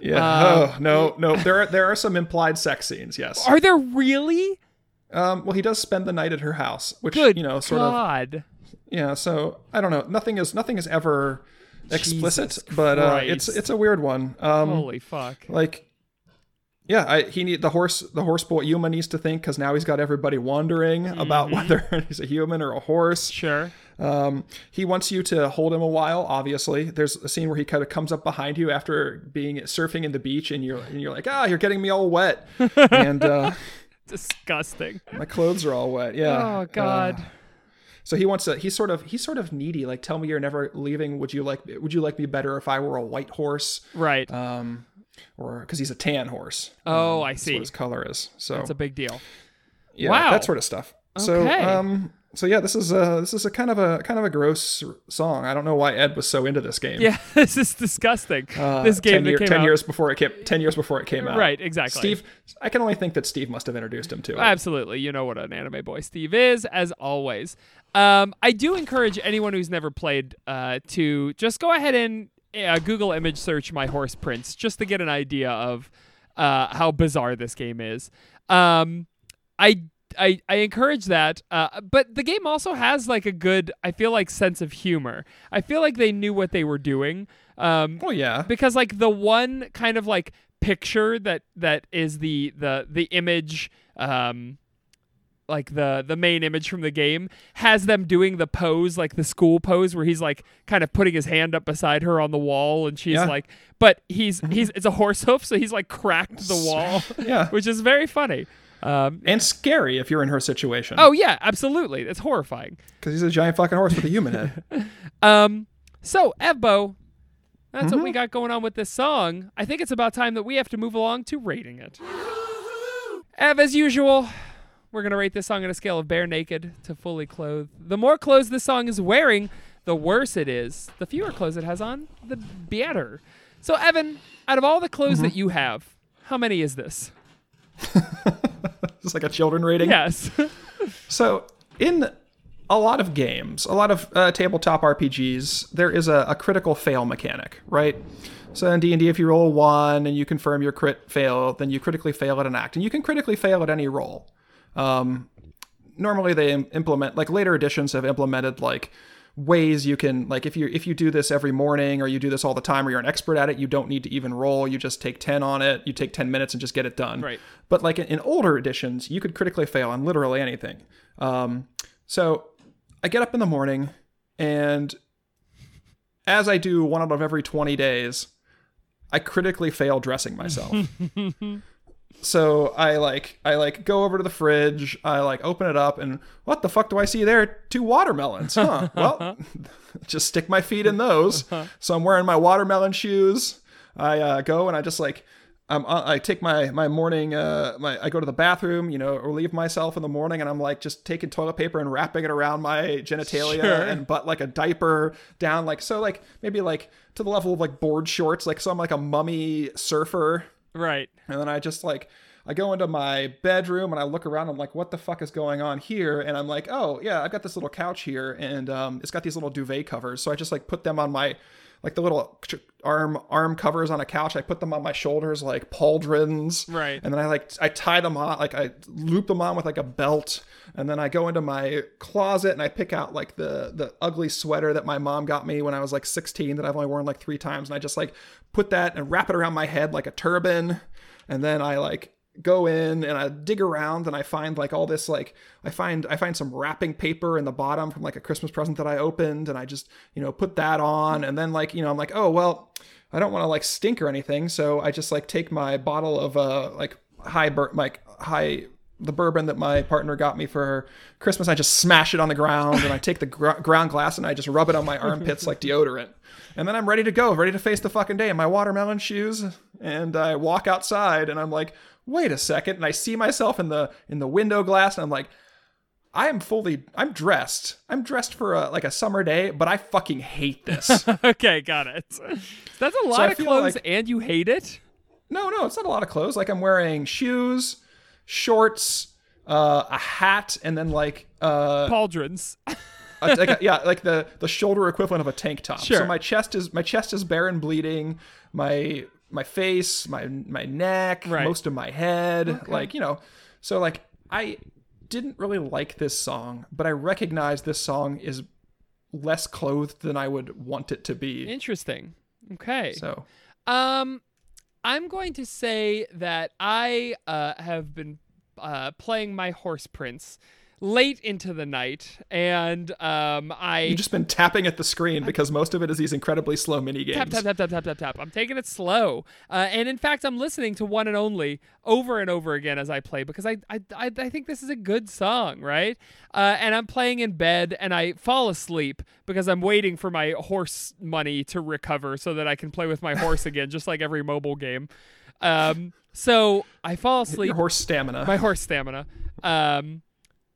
Yeah. Uh, oh no, no. There are there are some implied sex scenes. Yes. Are there really? Um. Well, he does spend the night at her house, which Good you know, sort of. God. Yeah. So I don't know. Nothing is nothing is ever explicit, Jesus but uh, it's it's a weird one. Um. Holy fuck. Like. Yeah, I, he need the horse. The horse boy Yuma needs to think because now he's got everybody wondering Mm-hmm. about whether he's a human or a horse. Sure. Um, he wants you to hold him a while. Obviously, there's a scene where he kind of comes up behind you after being surfing in the beach, and you're and you're like, ah, you're getting me all wet, and uh, Disgusting. my clothes are all wet. Yeah. Oh God. Uh, so he wants to. He's sort of he's sort of needy. Like, tell me you're never leaving. Would you like Would you like me better if I were a white horse? right. Um, or because he's a tan horse. oh, I see. what his color is. So It's a big deal. yeah, wow. that sort of stuff. So um, so yeah, this is a this is a kind of a kind of a gross song. I don't know why Ed was so into this game. Yeah, this is disgusting. Uh, this game 10, that year- came 10 out. years before it came 10 years before it came out Right, exactly. steve i can only think that steve must have introduced him to it Absolutely. You know what an anime boy Steve is, as always. Um, I do encourage anyone who's never played uh, to just go ahead and uh, Google image search My Horse Prince just to get an idea of uh, how bizarre this game is. Um, I. I, I encourage that, uh, but the game also has like a good, I feel like, sense of humor. I feel like they knew what they were doing. Um, well yeah because like the one kind of like picture that that is the the the image um like the the main image from the game has them doing the pose like the school pose where he's like kind of putting his hand up beside her on the wall and she's Yeah. Like but he's he's it's a horse hoof so he's like cracked the wall yeah which is very funny um and scary if you're in her situation oh yeah absolutely it's horrifying because he's a giant fucking horse with a human head Um, so Evbo, that's Mm-hmm. what we got going on with this song. I think it's about time that we have to move along to rating it. Ev, as usual, we're gonna rate this song on a scale of bare naked to fully clothed. The more clothes this song is wearing, the worse it is. The fewer clothes it has on, the better. So Evan, out of all the clothes Mm-hmm. that you have, how many is this? it's like a children rating. Yes. so in a lot of games a lot of uh, tabletop rpgs there is a, a critical fail mechanic right? So in d&d if you roll a 1 and you confirm your crit fail then you critically fail at an act. And you can critically fail at any roll. Um, normally they implement like later editions have implemented like ways you can like if you if you do this every morning or you do this all the time or you're an expert at it you don't need to even roll you just take 10 on it you take 10 minutes and just get it done Right. but like in, in older editions you could critically fail on literally anything um, so i get up in the morning and as I do one out of every 20 days, I critically fail dressing myself. so I like I like go over to the fridge, I like open it up and what the fuck do I see there? Two watermelons. Huh. well, just stick my feet in those. So I'm wearing my watermelon shoes. I uh, go and I just like um, I take my my morning uh, my I go to the bathroom, you know, relieve myself in the morning, and I'm like just taking toilet paper and wrapping it around my genitalia Sure. and butt like a diaper down, like so, like maybe like to the level of like board shorts, like so I'm like a mummy surfer, Right. and then I just like I go into my bedroom and I look around. I'm like, what the fuck is going on here? And I'm like, oh yeah, I've got this little couch here, and um, it's got these little duvet covers. So I just like put them on my like the little arm arm covers on a couch. I put them on my shoulders like pauldrons, Right. And then I like I tie them on, like I loop them on with like a belt. And then I go into my closet and I pick out like the the ugly sweater that my mom got me when I was like 16 that I've only worn like three times. And I just like put that and wrap it around my head like a turban. And then I like go in and I dig around and I find like all this like I find I find some wrapping paper in the bottom from like a Christmas present that I opened and I just you know put that on and then like you know I'm like oh well I don't want to like stink or anything so I just like take my bottle of uh like high bur- like high the bourbon that my partner got me for Christmas I just smash it on the ground and I take the gr- ground glass and I just rub it on my armpits like deodorant and then I'm ready to go ready to face the fucking day in my watermelon shoes and I walk outside and I'm like wait a second and i see myself in the in the window glass and i'm like i am fully i'm dressed i'm dressed for a like a summer day but i fucking hate this Okay, got it. That's a lot I of clothes, like- and you hate it. no no it's not a lot of clothes like i'm wearing shoes shorts uh, a hat and then like uh Pauldrons. a- like a- yeah like the the shoulder equivalent of a tank top Sure. so my chest is my chest is bare and bleeding my my face my my neck Right. most of my head like you know so like i didn't really like this song but i recognize this song is less clothed than i would want it to be Interesting. Okay. so Um, I'm going to say that I uh, have been uh, playing my horse prince late into the night, and um, I you've just been tapping at the screen because most of it is these incredibly slow mini games tap tap tap tap tap tap tap. I'm taking it slow, uh, and in fact, I'm listening to one and only over and over again as I play because I I, I, I think this is a good song, right? Uh, and I'm playing in bed, and I fall asleep because I'm waiting for my horse money to recover so that I can play with my horse again, just like every mobile game. Um, so I fall asleep your horse stamina my horse stamina. Um,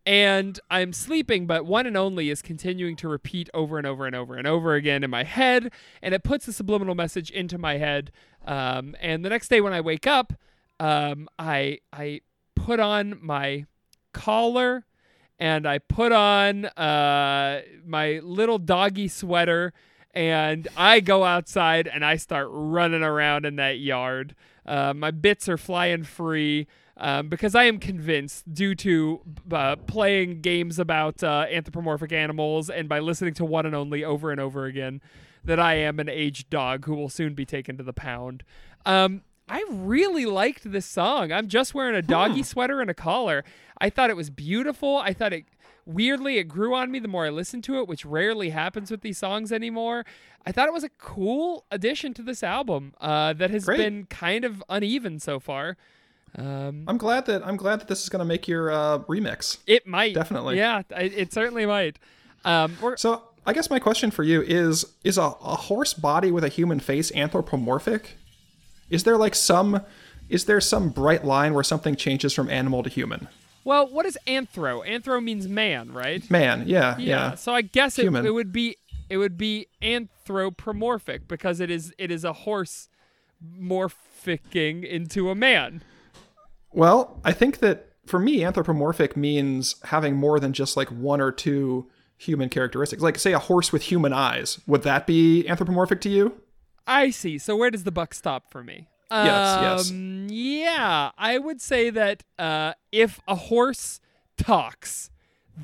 and I'm sleeping, but one and only is continuing to repeat over and over and over and over again in my head, and it puts a subliminal message into my head. Um, and the next day when I wake up, um, I I put on my collar and I put on uh, my little doggy sweater and I go outside and I start running around in that yard. Uh, my bits are flying free um, because I am convinced, due to uh, playing games about uh, anthropomorphic animals and by listening to one and only over and over again, that I am an aged dog who will soon be taken to the pound. Um, I really liked this song. I'm just wearing a doggy sweater and a collar. I thought it was beautiful. I thought it weirdly it grew on me the more I listened to it, which rarely happens with these songs anymore. I thought it was a cool addition to this album uh, that has Great. been kind of uneven so far. Um, i'm glad that i'm glad that this is going to make your uh, remix it might Definitely. yeah, I- it certainly might. Um, So I guess my question for you is: Is a, a horse body with a human face anthropomorphic? Is there like some? Is there some bright line where something changes from animal to human? well, what is anthro? Anthro means man, right? Man, yeah, yeah. So I guess it, it would be it would be anthropomorphic because it is it is a horse morphicing into a man. Well, I think that for me, anthropomorphic means having more than just like one or two human characteristics. Like, say, a horse with human eyes. Would that be anthropomorphic to you? I see. So where does the buck stop for me? Yes, yes. Um, Yeah, I would say that uh, if a horse talks,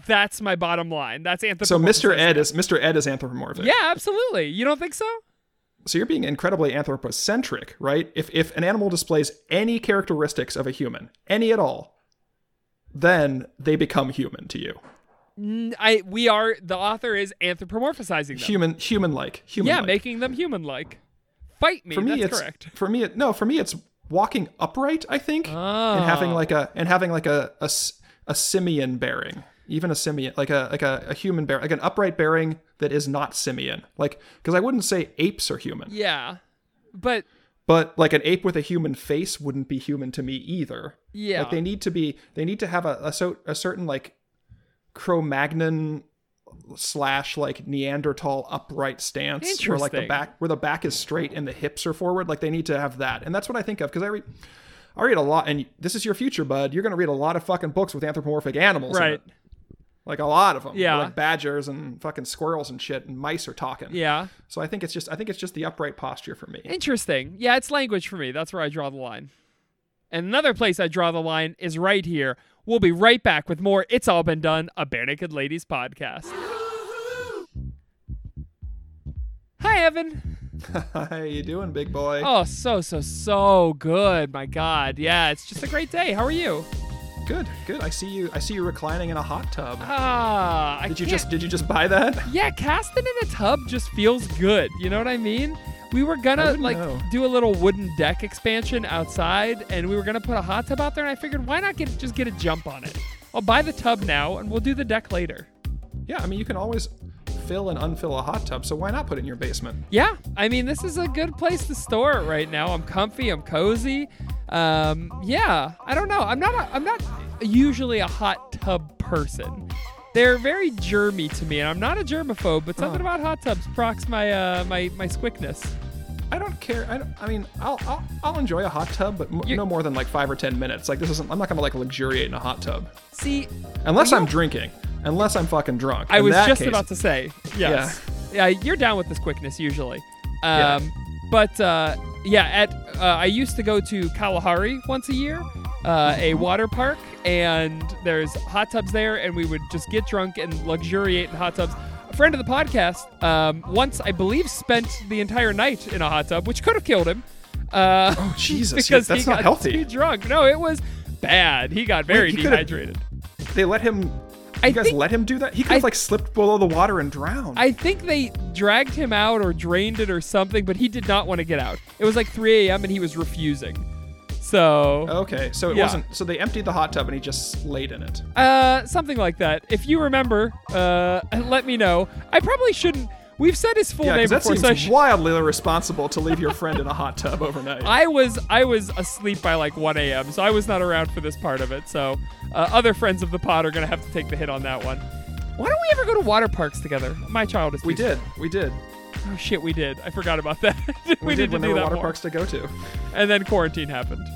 that's my bottom line. That's anthropomorphic. So. Mr. Ed is Mr. Ed is anthropomorphic. Yeah, absolutely. You don't think so? So you're being incredibly anthropocentric, right? If if an animal displays any characteristics of a human, any at all, then they become human to you. I we are the author is anthropomorphizing them. Human, human-like, human. yeah, making them human-like. Fight me. For me, that's it's correct. for me. It, no, for me, it's walking upright. I think, and having Oh. like a and having like a a, a simian bearing, even a simian, like a like a, a human bearing, like an upright bearing that is not simian. Like because I wouldn't say apes are human, Yeah, but but like an ape with a human face wouldn't be human to me either. yeah, Like they need to be, they need to have a a, so, a certain like Cro-Magnon slash like Neanderthal upright stance where like the back where the back is straight and the hips are forward. Like they need to have that, and that's what I think of because I read. I read a lot, and this is your future, bud. You're going to read a lot of fucking books with anthropomorphic animals, right. Like a lot of them, Yeah. like badgers and fucking squirrels and shit, and mice are talking. Yeah, So I think it's just, I think it's just the upright posture for me. interesting. Yeah, it's language for me. That's where I draw the line. And another place I draw the line is right here. We'll be right back with more It's All Been Done, a Barenaked Ladies podcast. Hi, Evan. How you doing, big boy? Oh, so, so, so good. My God. Yeah, it's just a great day. How are you? Good, good. I see you. I see you reclining in a hot tub. Ah, I Did you can't- just, did you just buy that? Yeah, casting in a tub just feels good. You know what I mean? We were gonna like know. do a little wooden deck expansion outside, and we were gonna put a hot tub out there. And I figured, why not get just get a jump on it? I'll buy the tub now, and we'll do the deck later. Yeah, I mean, you can always fill and unfill a hot tub, so why not put it in your basement? Yeah, I mean, this is a good place to store it right now. I'm comfy, I'm cozy. Um, yeah, I don't know. I'm not. A, I'm not usually a hot tub person. They're very germy to me, and I'm not a germaphobe. But something Oh. about hot tubs procs my uh, my my squickness. I don't care. I, don't, I mean, I'll, I'll I'll enjoy a hot tub, but m- You- no more than like five or ten minutes. Like this isn't. I'm not gonna like luxuriate in a hot tub See, unless I'm drinking. Unless I'm fucking drunk. I In was that just case- about to say, yes. Yeah. you're down with this quickness usually. Um, Yeah. But uh, yeah, at uh, I used to go to Kalahari once a year, uh, a water park, and there's hot tubs there, and we would just get drunk and luxuriate in hot tubs. A friend of the podcast um, once, I believe, spent the entire night in a hot tub, which could have killed him. Uh, Oh Jesus, because that's he not got healthy. too drunk. No, it was bad. He got very he dehydrated. They let him. I You guys think- let him do that? He could I- have like slipped below the water and drowned. I think they dragged him out or drained it or something, but he did not want to get out. It was like 3 a.m. and he was refusing. So, okay, so it Yeah. wasn't. So they emptied the hot tub and he just laid in it. uh, something like that. If you remember, uh, let me know. I probably shouldn't. We've said his full Yeah, name that before, so seems sh- wildly irresponsible to leave your friend in a hot tub overnight. I was I was asleep by like 1 a.m. So I was not around for this part of it. So uh, other friends of the pod are gonna have to take the hit on that one. Why don't we ever go to water parks together? My child is. we did. We did. Oh shit, we did. I forgot about that. we, We, did to when do there were that water more. parks to go to. And then quarantine happened.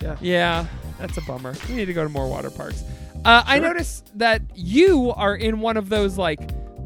Yeah. Yeah, that's a bummer. We need to go to more water parks. Uh, I Sure. noticed that you are in one of those like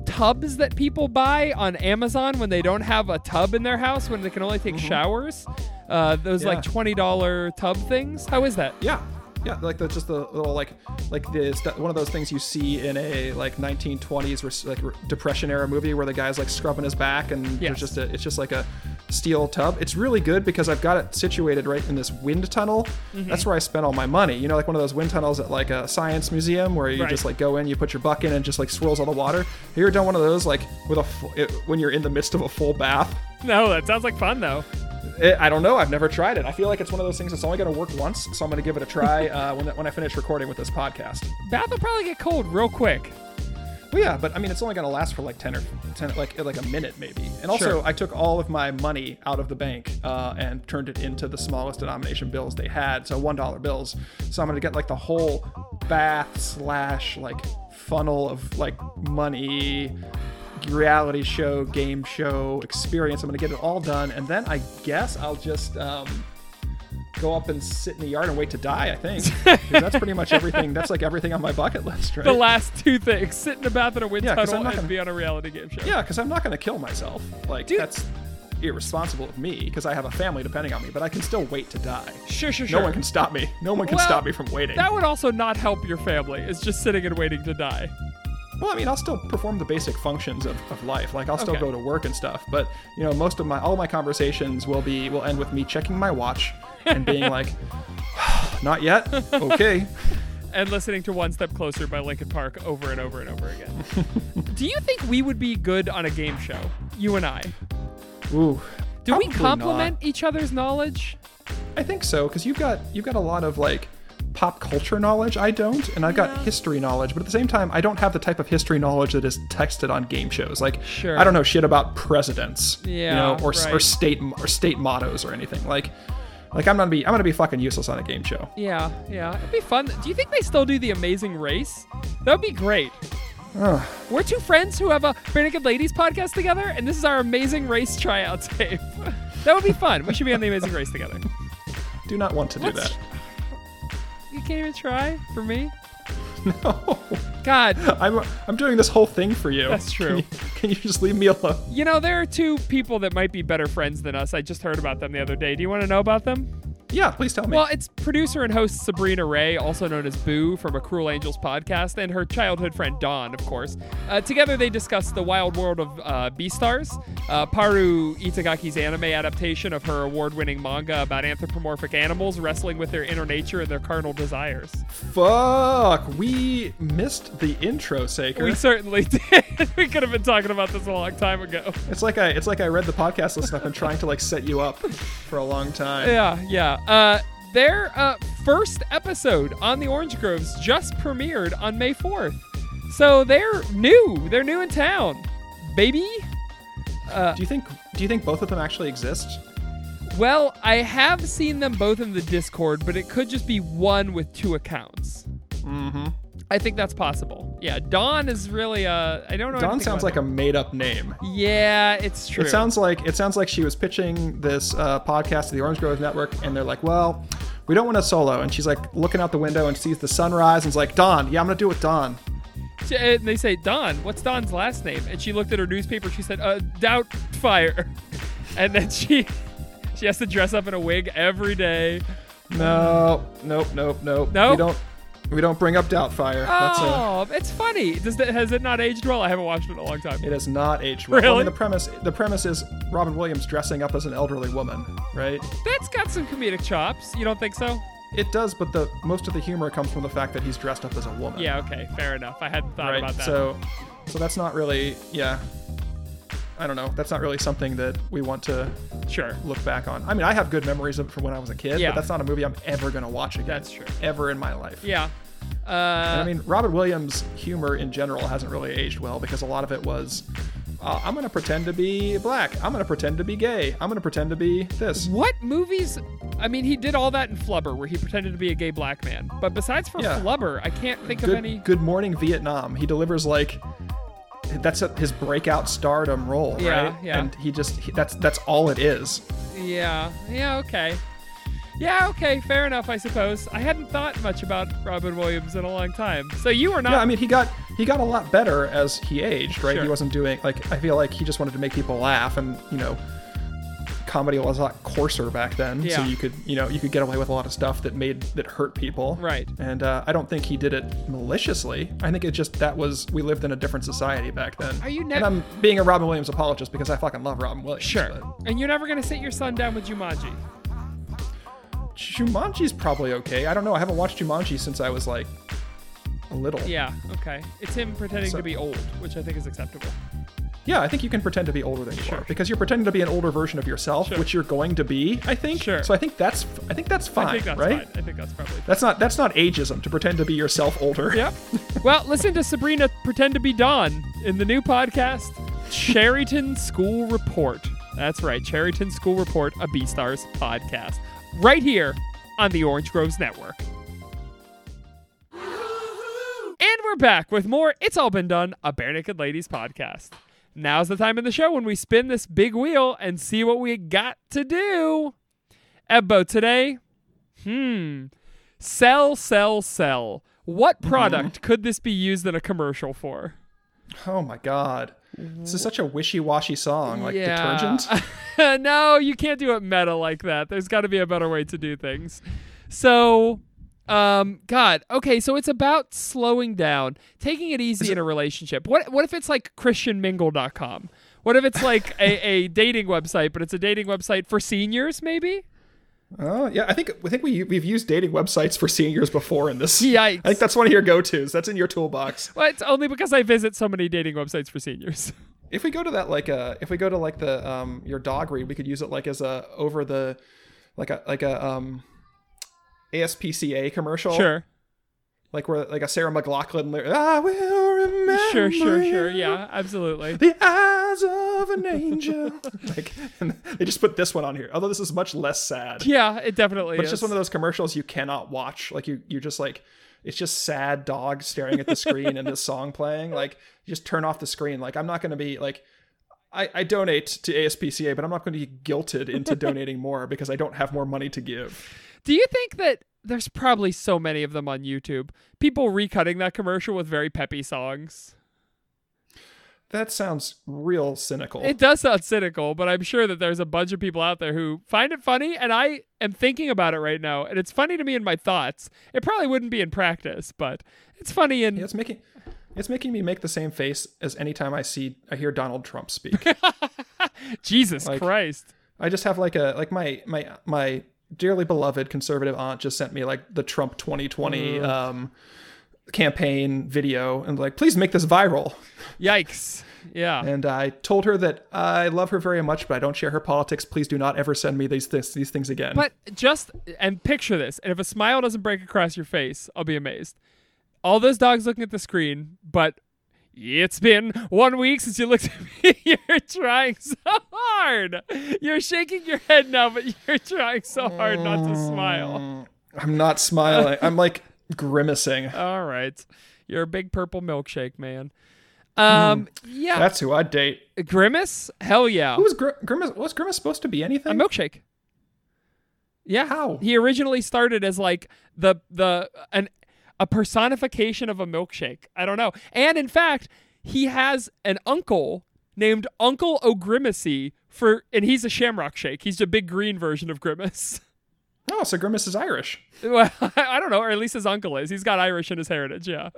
tubs that people buy on Amazon when they don't have a tub in their house when they can only take showers. Uh, those like Mm-hmm. Twenty dollar tub things. How is that? Yeah, yeah, like the just the little like like this one of those things you see in a like 1920s like depression era movie where the guy's like scrubbing his back and Yes. there's just a it's just like a steel tub. It's really good because I've got it situated right in this wind tunnel. Mm-hmm. That's where I spent all my money. You know, like one of those wind tunnels at like a science museum where you Right. just like go in, you put your buck in, and just like swirls all the water. Have you ever done one of those like with a it, when you're in the midst of a full bath? No, that sounds like fun though. It, I don't know. I've never tried it. I feel like it's one of those things that's only going to work once, so I'm going to give it a try uh, when, when I finish recording with this podcast. Bath will probably get cold real quick. Well, yeah, but I mean, it's only going to last for like ten or ten, like like a minute maybe. And also, Sure. I took all of my money out of the bank uh, and turned it into the smallest denomination bills they had, so one dollar bills. So I'm going to get like the whole bath slash like funnel of like money reality show game show experience i'm gonna get it all done and then i guess i'll just um, go up and sit in the yard and wait to die i think that's pretty much everything that's like everything on my bucket list right The last two things: sit in a bath in a wind Yeah, tunnel not and gonna- be on a reality game show. Yeah, because I'm not going to kill myself. Like Dude. that's irresponsible of me because I have a family depending on me. But I can still wait to die. Sure, sure, sure. No one can stop me. No one can Well, stop me from waiting. That would also not help your family. It's just sitting and waiting to die. Well, I mean, I'll still perform the basic functions of, of life. Like I'll still Okay. go to work and stuff. But you know, most of my all my conversations will be will end with me checking my watch and being like, "Not yet. Okay." and listening to One Step Closer by Linkin Park over and over and over again. Do you think we would be good on a game show? You and I. Ooh. Do we complement not. each other's knowledge? I think so, because you've got you've got a lot of like pop culture knowledge. I don't, and I've Yeah. got history knowledge, but at the same time, I don't have the type of history knowledge that is texted on game shows. Like, Sure. I don't know shit about presidents, you Yeah, know, or or state or state mottos or anything. Like, like I'm gonna be I'm gonna be fucking useless on a game show. Yeah, yeah. It'd be fun. Do you think they still do the Amazing Race? That would be great. We're two friends who have a Barenaked Ladies podcast together, and this is our Amazing Race tryout tape. that would be fun. We should be on the Amazing Race together. Do not want to do Let's- that. You can't even try for me. No, God, I'm I'm doing this whole thing for you. That's true. Can you, can you just leave me alone? you know there are two people that might be better friends than us. I just heard about them the other day. Do you want to know about them? Yeah, please tell me. Well, it's producer and host Sabrina Ray, also known as Boo from a Cruel Angels podcast, and her childhood friend Dawn, of course. Uh, together, they discuss the wild world of uh, Beastars, uh, Paru Itagaki's anime adaptation of her award winning manga about anthropomorphic animals wrestling with their inner nature and their carnal desires. Fuck, we missed the intro, Saker. We certainly did. we could have been talking about this a long time ago. It's like I it's like I read the podcast list and I've been trying to like set you up for a long time. Yeah, yeah. Uh, their uh, first episode on the Orange Groves just premiered on May 4th. So they're new. They're new in town. Baby? Uh, Do you think do you think both of them actually exist? Well, I have seen them both in the Discord, but it could just be one with two accounts. Mm-hmm. I think that's possible. Yeah, Dawn is really uh I don't know. Dawn sounds like a made up name. Yeah, it's true. It sounds like it sounds like she was pitching this uh, podcast to the Orange Grove Network, and they're like, "Well, we don't want a solo." And she's like looking out the window and sees the sunrise, and is like, "Dawn, yeah, I'm gonna do it with Dawn." And they say, Dawn, what's Dawn's last name? And she looked at her newspaper. She said, uh, Doubtfire. And then she she has to dress up in a wig every day. No, nope, nope, nope. Nope. We don't we don't bring up Doubtfire. That's a Oh, it's funny. Does that, has it not aged well? I haven't watched it in a long time. It has not aged well. I Really? mean, the premise the premise is Robin Williams dressing up as an elderly woman, right? That's got some comedic chops. You don't think so? It does, but the most of the humor comes from the fact that he's dressed up as a woman. Yeah, okay, fair enough. I hadn't thought right. about that. So, so that's not really, yeah. I don't know. That's not really something that we want to sure. look back on. I mean, I have good memories of it from when I was a kid, Yeah. but that's not a movie I'm ever gonna watch again. That's true. Ever in my life. Yeah. Uh, I mean, Robert Williams' humor in general hasn't really aged well because a lot of it was, uh, I'm gonna pretend to be black. I'm gonna pretend to be gay. I'm gonna pretend to be this. what movies? I mean, he did all that in Flubber, where he pretended to be a gay black man. But besides for Yeah. Flubber, I can't think of any. Good Morning Vietnam. He delivers like that's a, his breakout stardom role, Yeah, right? yeah. And he just he, that's that's all it is. Yeah, yeah, okay. Yeah, okay, fair enough, I suppose. I hadn't thought much about Robin Williams in a long time. So you were not. Yeah, I mean he got he got a lot better as he aged, right? Sure. He wasn't doing like I feel like he just wanted to make people laugh, and you know, comedy was a lot coarser back then, so you could you know you could get away with a lot of stuff that made that hurt people, Right. And uh, I don't think he did it maliciously. I think it just that was we lived in a different society back then. Are you And I'm being a Robin Williams apologist because I fucking love Robin Williams. Sure. but- And you're never going to sit your son down with Jumanji. Jumanji's probably okay. I don't know. I haven't watched Jumanji since I was like a little. Yeah, okay. It's him pretending So- to be old, which I think is acceptable. Yeah, I think you can pretend to be older than you Sure. are because you're pretending to be an older version of yourself, Sure. which you're going to be. I think. Sure. So I think that's I think that's fine, I think that's right? fine. I think that's probably That's not that's not ageism to pretend to be yourself older. Yep. well, listen to Sabrina pretend to be Dawn in the new podcast, Cherryton School Report. That's right, Cherryton School Report, a Beastars podcast, right here on the Orange Groves Network. And we're back with more It's All Been Done, a Barenaked Ladies podcast. Now's the time in the show when we spin this big wheel and see what we got to do. Ebbo, today, hmm, sell, sell, sell. What Mm-hmm. product could this be used in a commercial for? Oh my god. This is such a wishy-washy song, like detergent. no, you can't do it meta like that. There's got to be a better way to do things. So, um, God, okay, so it's about slowing down, taking it easy in a relationship. What what if it's like ChristianMingle.com? What if it's like a, a dating website, but it's a dating website for seniors, maybe? Oh yeah, I think I think we we've used dating websites for seniors before in this. Yikes. I think that's one of your go-tos. That's in your toolbox. Well, it's only because I visit so many dating websites for seniors. If we go to that like uh if we go to like the um your dog read, we could use it like as a over the like a like a um ASPCA commercial. Sure. Like where like a Sarah McLachlan lyric, I will remember Sure, sure, sure. Yeah, absolutely. The eyes of an angel. like they just put this one on here. Although this is much less sad. Yeah, it definitely But is. it's just one of those commercials you cannot watch. Like you, you're just like, it's just sad dogs staring at the screen and this song playing. Like you just turn off the screen. Like I'm not going to be like, I, I donate to ASPCA, but I'm not going to be guilted into donating more because I don't have more money to give. Do you think that there's probably so many of them on YouTube? People recutting that commercial with very peppy songs. That sounds real cynical. It does sound cynical, but I'm sure that there's a bunch of people out there who find it funny, and I am thinking about it right now, and it's funny to me in my thoughts. It probably wouldn't be in practice, but it's funny in it's making, it's making me make the same face as anytime I see, I hear Donald Trump speak. Jesus like- Christ. I just have like a like my my my dearly beloved conservative aunt just sent me like the Trump 2020 um campaign video and like please make this viral. Yikes. Yeah. And I told her that I love her very much, but I don't share her politics. Please do not ever send me these this, these things again. But just and picture this, and if a smile doesn't break across your face, I'll be amazed. All those dogs looking at the screen, but it's been one week since you looked at me. You're trying so hard. You're shaking your head now, but you're trying so hard not to smile. I'm not smiling. I'm like grimacing. All right, you're a big purple milkshake man. Um, yeah, That's who I'd date. grimace. Hell yeah, Who was Gr- Grimace? Was Grimace supposed to be anything? a milkshake. Yeah. How? He originally started as like the the an a personification of a milkshake. I don't know. And in fact, he has an uncle named Uncle O'Grimacey for and he's a shamrock shake. He's a big green version of Grimace. Oh, so Grimace is Irish. well, I don't know, or at least his uncle is. He's got Irish in his heritage, yeah.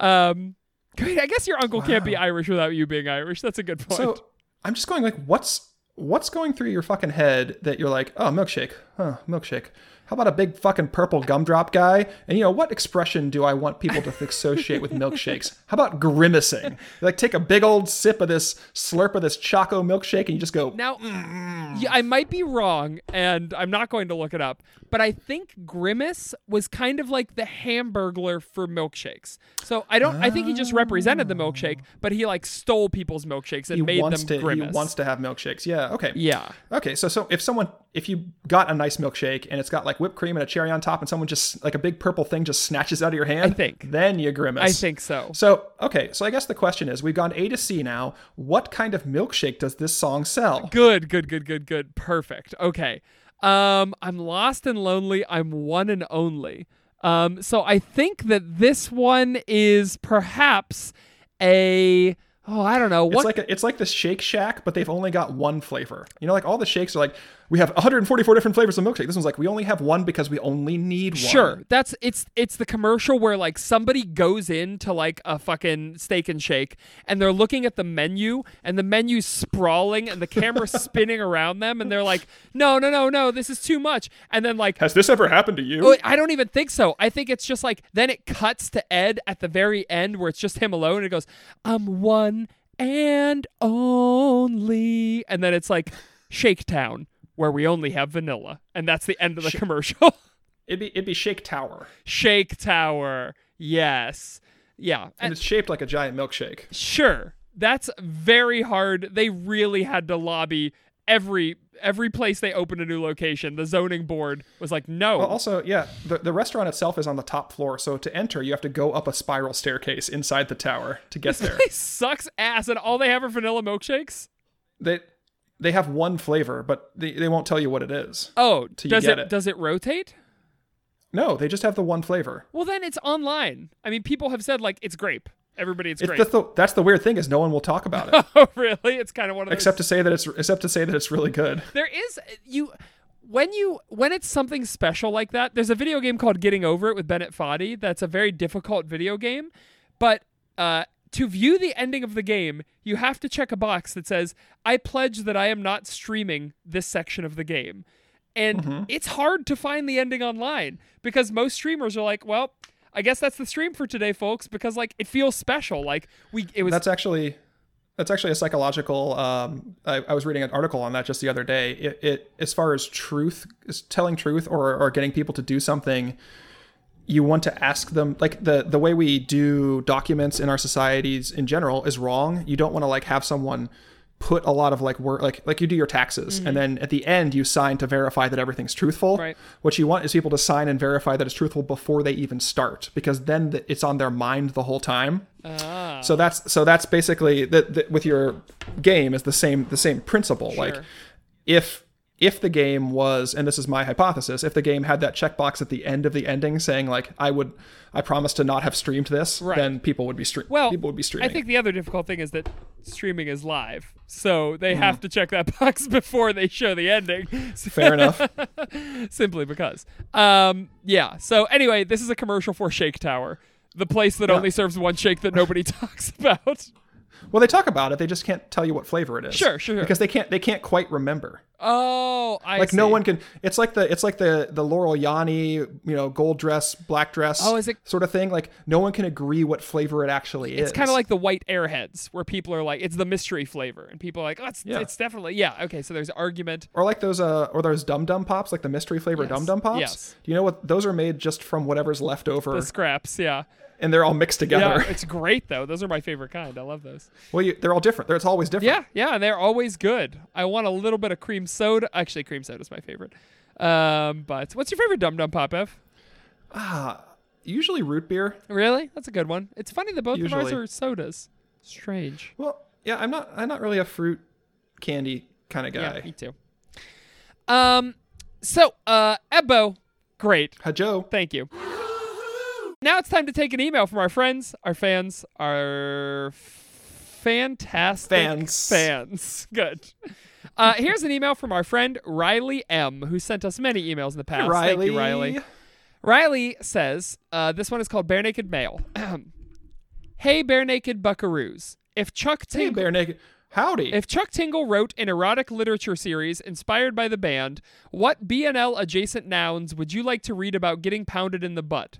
Um. I guess your uncle can't be Irish without you being Irish. That's a good point. So I'm just going like, what's what's going through your fucking head that you're like, oh, milkshake, huh, milkshake. How about a big fucking purple gumdrop guy? And you know what expression do I want people to associate with milkshakes? How about grimacing? Like take a big old sip of this slurp of this choco milkshake, and you just go, Now, mm. yeah, I might be wrong, and I'm not going to look it up, but I think Grimace was kind of like the Hamburglar for milkshakes. So I don't. I think he just represented the milkshake, but he like stole people's milkshakes and he made them to Grimace. he wants to have milkshakes. Yeah, okay. Yeah. Okay, so so if someone if you got a nice milkshake and it's got like whipped cream and a cherry on top and someone just like a big purple thing just snatches out of your hand, I think. then you grimace. I think so. So, okay, so I guess the question is we've gone A to C now. What kind of milkshake does this song sell? Good, good, good, good, good. Perfect. Okay. Um, I'm lost and lonely. I'm one and only. Um, so I think that this one is perhaps a oh, I don't know It's like a, it's like the Shake Shack, but they've only got one flavor. You know, like all the shakes are like we have 144 different flavors of milkshake. This one's like we only have one because we only need one. Sure. That's it's it's the commercial where like somebody goes into like a fucking steak and shake and they're looking at the menu and the menu's sprawling and the camera's spinning around them and they're like, "No, no, no, no, this is too much." And then like Has this ever happened to you? Oh, I don't even think so. I think it's just like then it cuts to Ed at the very end where it's just him alone and it goes, "I'm one and only." And then it's like Shake Town where we only have vanilla. And that's the end of the commercial. It'd be it'd be Shake Tower, Shake Tower. Yes. Yeah. and And it's shaped like a giant milkshake. sure. That's very hard. They really had to lobby every every place they opened a new location. The zoning board was like, "No." Well, also, yeah, the, the restaurant itself is on the top floor, so to enter, you have to go up a spiral staircase inside the tower to get there. It sucks ass and all they have are vanilla milkshakes. they they have one flavor, but they, they won't tell you what it is. Oh, does it, it. does it rotate? No, they just have the one flavor. Well, then it's online. I mean, people have said like it's grape. Everybody, it's It's grape. that's the, that's the weird thing is no one will talk about it oh, really? It's kind of one of those. except to say that it's except to say that it's really good. there is you when you when it's something special like that. There's a video game called Getting Over It with Bennett Foddy. That's a very difficult video game, but uh, to view the ending of the game, you have to check a box that says, "I pledge that I am not streaming this section of the game." And Mm-hmm. it's hard to find the ending online because most streamers are like, well, I guess that's the stream for today, folks, because like it feels special. Like we, it was That's actually that's actually a psychological. Um, I, I was reading an article on that just the other day. It, it as far as truth, is telling truth or or getting people to do something, you want to ask them like the the way we do documents in our societies in general is wrong. You don't want to like have someone put a lot of like work like like you do your taxes and then at the end you sign to verify that everything's truthful Right. what you want is people to sign and verify that it's truthful before they even start because then th- it's on their mind the whole time Ah. so that's so that's basically that that with your game is the same the same principle like if if the game was and this is my hypothesis if the game had that checkbox at the end of the ending saying like i would i promise to not have streamed this Right. then people would be streaming. well, people would be streaming I think the other difficult thing is that streaming is live, so they Hmm. have to check that box before they show the ending. fair enough simply because. Um, yeah. So anyway, this is a commercial for Shake Tower, the place that Yeah. only serves one shake that nobody talks about. Well they talk about it they just can't tell you what flavor it is Sure, sure, sure. because they can't they can't quite remember Oh, I like no one can it's like the it's like the the laurel yanni you know gold dress black dress Oh, is it- sort of thing like no one can agree what flavor it actually is It's kind of like the white airheads, where people are like, it's the mystery flavor, and people are like, oh, it's, Yeah. it's definitely yeah. Okay, so there's argument. or like those uh or those dum dum pops like the mystery flavor Yes. dum dum pops Yes. do you know what those are made just from whatever's left over The scraps, yeah. And they're all mixed together Yeah, it's great though. Those are my favorite kind. I love those. well you, they're all different they're, it's always different Yeah, yeah, and they're always good. I want a little bit of cream soda. Actually, cream soda is my favorite. Um, but what's your favorite Dum Dum Pop, Ev? usually root beer Really? That's a good one. It's funny that both of ours are sodas. Strange. well yeah i'm not i'm not really a fruit candy kind of guy. Yeah, me too. Um, so uh, Ebbo, great. Hi, Joe. Thank you. Now it's time to take an email from our friends, our fans, our fantastic Fans. Fans. Good. Uh, here's an email from our friend Riley M, who sent us many emails in the past. Thank you, Riley. Riley says, uh, this one is called Bare Naked Male. hey, Bare Naked Buckaroos. If Chuck Tingle. Hey, Bare Naked. Howdy. if Chuck Tingle wrote an erotic literature series inspired by the band, what BNL adjacent nouns would you like to read about getting pounded in the butt?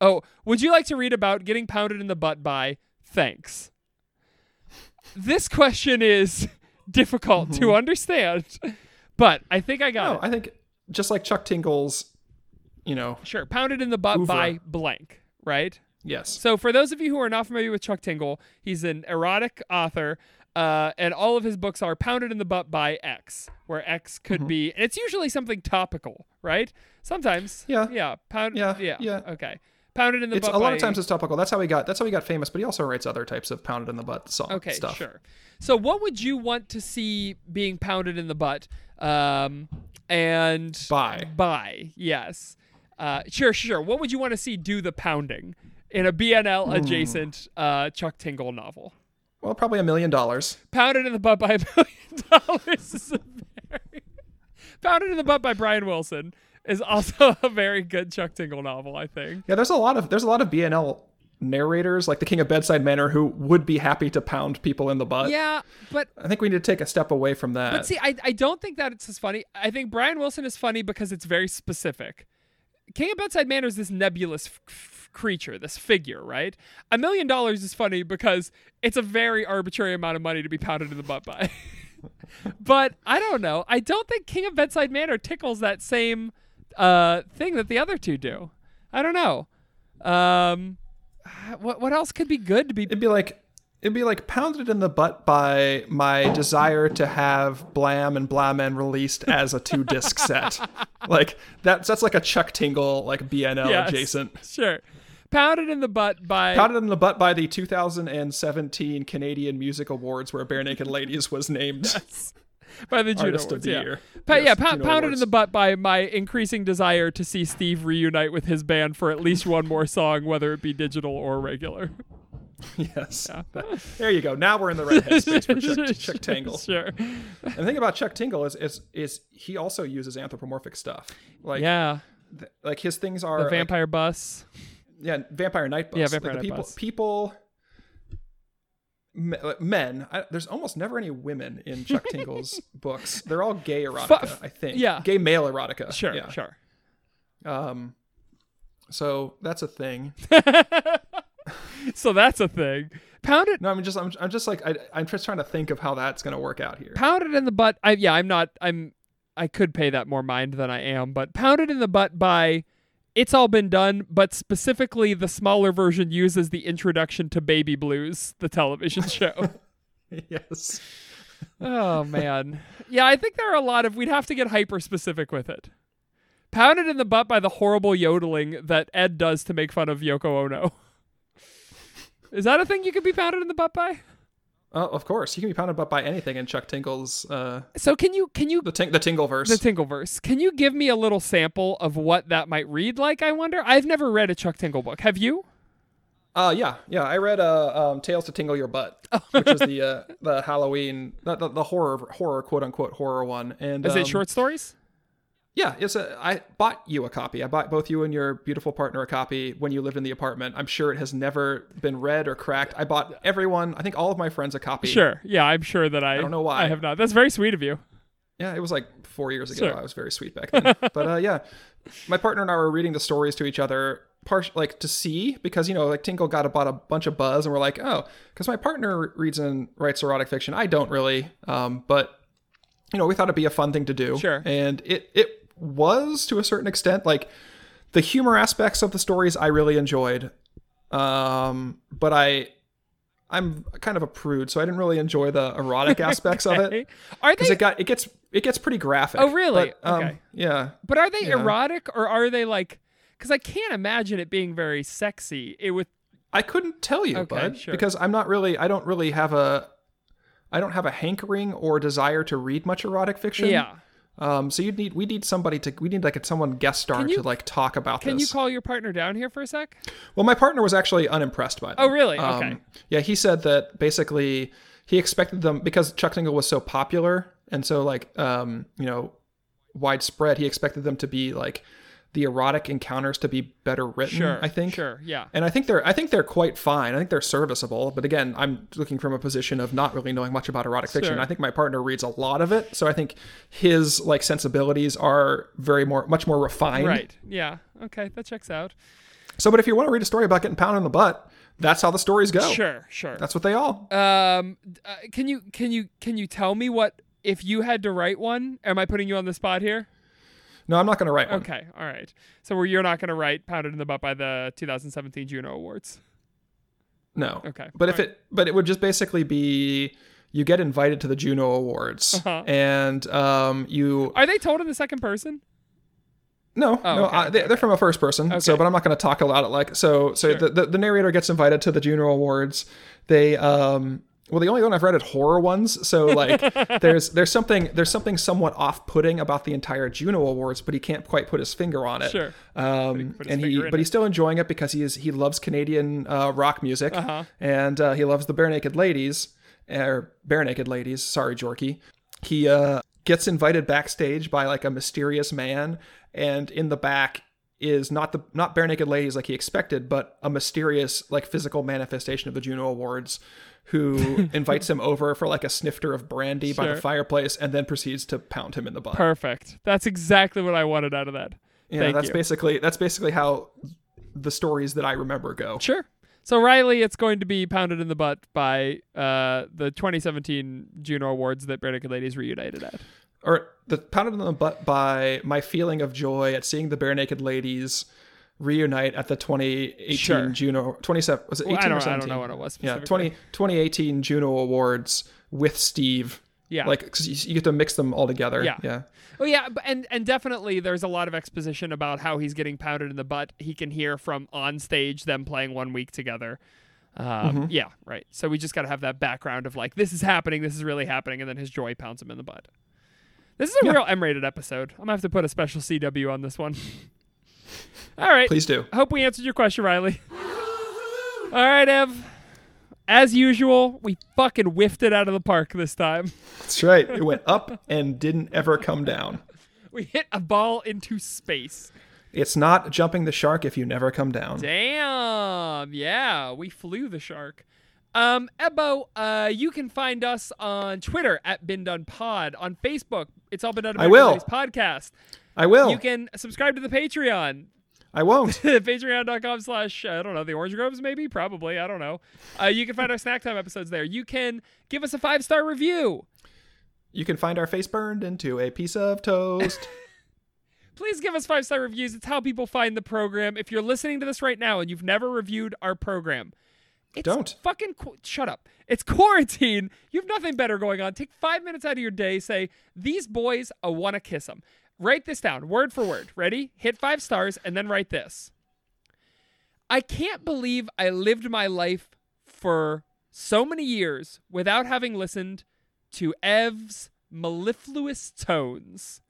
Oh, would you like to read about getting pounded in the butt by thanks? This question is difficult to understand, but I think I got no, it. I think just like Chuck Tingle's, you know, Sure, pounded in the butt by blank, right? yes. So, for those of you who are not familiar with Chuck Tingle, he's an erotic author, uh, and all of his books are Pounded in the Butt by X, where X could Mm-hmm. be, and it's usually something topical, right? Sometimes. Yeah. Yeah. Pound, Yeah, Yeah. yeah. Okay. Pounded in the It's butt a lot by- of times it's topical. That's how he got. That's how he got famous. But he also writes other types of pounded in the butt song Okay, stuff. sure. So, what would you want to see being pounded in the butt? Um, and By. by yes, uh, sure, sure. What would you want to see do the pounding in a BNL Hmm. adjacent uh, Chuck Tingle novel? Well, probably a million dollars. Pounded in the butt by a million dollars is a very Pounded in the butt by Brian Wilson is also a very good Chuck Tingle novel, I think. Yeah, there's a lot of there's a lot of BNL narrators like the King of Bedside Manor who would be happy to pound people in the butt. Yeah, but I think we need to take a step away from that. But see, I, I don't think that it's as funny. I think Brian Wilson is funny because it's very specific. King of Bedside Manor is this nebulous f- f- creature, this figure, right? A million dollars is funny because it's a very arbitrary amount of money to be pounded in the butt by. but I don't know. I don't think King of Bedside Manor tickles that same uh, thing that the other two do. I don't know. Um, what what else could be good to be? It'd be like it'd be like pounded in the butt by my desire to have Blam and Blamen released as a two disc set. Like that's that's like a Chuck Tingle like BNL Yes. adjacent. Sure. Pounded in the butt by Pounded in the butt by the 2017 Canadian Music Awards, where Barenaked Ladies was named by the Juno Artist of the yeah. Year. Pa- Yes, yeah, pa- Juno pounded in the butt by my increasing desire to see Steve reunite with his band for at least one more song, whether it be digital or regular. Yes. There you go. Now we're in the right headspace for Chuck, Chuck Tingle. Sure. And the thing about Chuck Tingle is, is is he also uses anthropomorphic stuff. Like Yeah. th- like his things are The like- vampire bus. yeah, Vampire Night Bus. Yeah, Like, Vampire the Night people Bus. people men. I, there's almost never any women in Chuck Tingle's books. They're all gay erotica, I think. yeah. gay male erotica. Sure, yeah. sure. Um, so that's a thing. So that's a thing. Pounded No, I'm just, I'm, I'm just like, I, I'm just trying to think of how that's gonna work out here. pounded in the butt. I yeah, I'm not I'm I could pay that more mind than I am, but pounded in the butt by it's all been done, but specifically the smaller version uses the introduction to Baby Blues, the television show. yes. oh man. Yeah, I think there are a lot of we'd have to get hyper specific with it. Pounded in the butt by the horrible yodeling that Ed does to make fun of Yoko Ono. Is that a thing you could be pounded in the butt by? Oh, of course. You can be pounded butt by anything in Chuck Tingle's uh, So can you can you the ting- the Tingle verse. the Tingleverse. Can you give me a little sample of what that might read like? I wonder. I've never read a Chuck Tingle book. Have you? Uh, yeah, yeah. I read uh, um, Tales to Tingle Your Butt, which is the uh, the Halloween, the, the, the horror horror quote unquote horror one. And Is um, it short stories? Yeah, it's a. I bought you a copy. I bought both you and your beautiful partner a copy when you lived in the apartment. I'm sure it has never been read or cracked. I bought everyone. I think all of my friends a copy. Sure. Yeah, I'm sure that I. I don't know why. I have not. That's very sweet of you. Yeah, it was like four years ago. Sure. I was very sweet back then. but uh, yeah, my partner and I were reading the stories to each other, part like to see because you know like Tingle got about a bunch of buzz, and we're like, oh, because my partner reads and writes erotic fiction. I don't really, um, but you know, we thought it'd be a fun thing to do. Sure. And it it was to a certain extent like the humor aspects of the stories I really enjoyed, um, but I. I'm kind of a prude, so I didn't really enjoy the erotic aspects of it Are because they? it got it gets it gets pretty graphic. Oh, really? But, um, Okay. Yeah. but are they yeah. erotic or are they like? Because I can't imagine it being very sexy. It would. I couldn't tell you, Okay, bud, sure. because I'm not really. I don't really have a. I don't have a hankering or desire to read much erotic fiction. Yeah. Um. So you'd need. We need somebody to. We need like someone guest star you- to like talk about this. Can you call your partner down here for a sec? well, my partner was actually unimpressed by them. Oh, really? Um, Okay. Yeah, he said that basically he expected them because Chuck Tingle was so popular and so like um you know widespread. He expected them to be like the erotic encounters to be better written. Sure. I think. Sure. Yeah. And I think they're I think they're quite fine. I think they're serviceable. But again, I'm looking from a position of not really knowing much about erotic fiction. Sure. I think my partner reads a lot of it, so I think his like sensibilities are very more much more refined. Right. Yeah. Okay. That checks out. So, but if you want to read a story about getting pounded in the butt, that's how the stories go. Sure. Sure. That's what they all. Um, uh, can you can you can you tell me what if you had to write one? Am I putting you on the spot here? No, I'm not going to write one. Okay, all right. So where you're not going to write "Pounded in the Butt" by the 2017 Juno Awards. No. Okay. But if Alright. it, but it would just basically be you get invited to the Juno Awards, Uh-huh. and um, you Are they told in the second person? No, Oh, no, okay, I, they, okay, they're from a first person. So, but I'm not going to talk about it like so. So Sure. the, the the narrator gets invited to the Juno Awards. They um. Well, the only one I've read is horror ones. So like, there's there's something there's something somewhat off-putting about the entire Juno Awards, but he can't quite put his finger on it. Sure. Um, his and he but it. he's still enjoying it because he is he loves Canadian uh, rock music, Uh-huh. and uh, he loves the Barenaked Ladies, or Barenaked Ladies. Sorry, Jorky. He uh, gets invited backstage by like a mysterious man, and in the back is not the not Barenaked Ladies like he expected, but a mysterious like physical manifestation of the Juno Awards. Who invites him over for like a snifter of brandy by the fireplace and then proceeds to pound him in the butt? Perfect. That's exactly what I wanted out of that. Yeah, Thank that's you. basically that's basically how the stories that I remember go. Sure. So Riley, it's going to be pounded in the butt by uh, the 2017 Juno Awards that Barenaked Ladies reunited at. Or the pounded in the butt by my feeling of joy at seeing the barenaked ladies reunite at the 2018 Sure. Juno 27 was it 18 Well, I or don't, I 17? don't know what it was. Yeah, Specifically. 20, 2018 Juno Awards with Steve. Yeah. Like 'cause you, you get to mix them all together. Yeah. Yeah. Oh yeah, and and definitely there's a lot of exposition about how he's getting pounded in the butt. He can hear from on stage them playing one week together. Um, Mm-hmm. Yeah, right. So we just got to have that background of like this is happening, this is really happening, and then his joy pounds him in the butt. This is a Yeah. real M-rated episode. I'm gonna have to put a special CW on this one. All right. Please do. I hope we answered your question, Riley. All right, Ev. As usual, we fucking whiffed it out of the park this time. That's right. It went up and didn't ever come down. We hit a ball into space. It's not jumping the shark if you never come down. Damn. Yeah, we flew the shark. Um, Ebo, uh, you can find us on Twitter at Been Done Pod. On Facebook, it's all been done. I will. Podcast. I will. You can subscribe to the Patreon. I won't. Patreon.com slash, I don't know, the Orange Groves, maybe? Probably. I don't know. Uh, you can find our snack time episodes there. You can give us a five star review. You can find our face burned into a piece of toast. Please give us five star reviews. It's how people find the program. If you're listening to this right now and you've never reviewed our program, it's Don't. fucking qu- shut up. It's quarantine. You have nothing better going on. Take five minutes out of your day. Say these boys, I want to kiss them. Write this down word for word. Ready? Hit five stars and then write this. I can't believe I lived my life for so many years without having listened to Ev's mellifluous tones.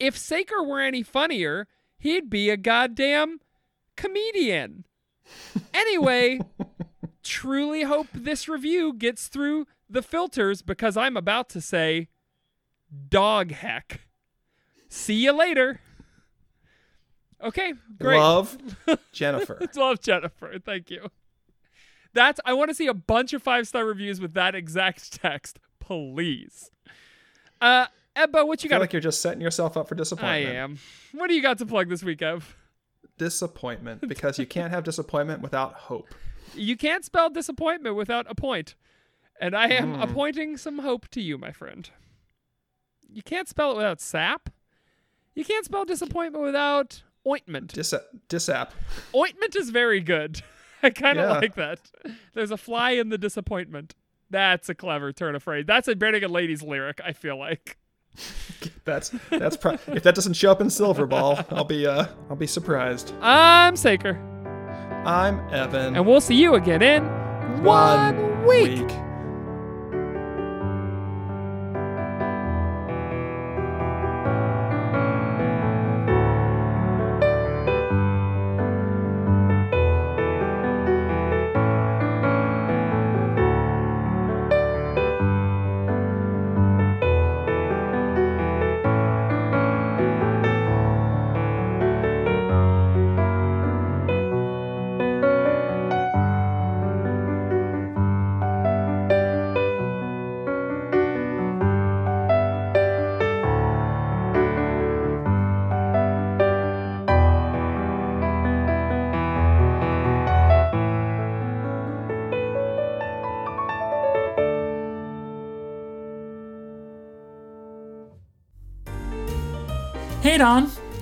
If Saker were any funnier, he'd be a goddamn comedian. Anyway, truly hope this review gets through the filters because I'm about to say dog heck. See you later. Okay, great. Love, Jennifer. Love Jennifer. Thank you. That's I want to see a bunch of five star reviews with that exact text, please. Uh Ebba, what you got? like you're just setting yourself up for disappointment. I am. What do you got to plug this week, Ev? Disappointment, because you can't have disappointment without hope. You can't spell disappointment without a point. And I am appointing some hope to you, my friend. You can't spell it without sap. You can't spell disappointment without ointment. Dis disap. Ointment is very good. I kind of Yeah. like that. There's a fly in the disappointment. That's a clever turn of phrase. That's a Barenaked Ladies lyric, I feel like. That's that's pro- if that doesn't show up in Silverball, I'll be uh I'll be surprised. I'm Saker. I'm Evan. And we'll see you again in one, week. Hey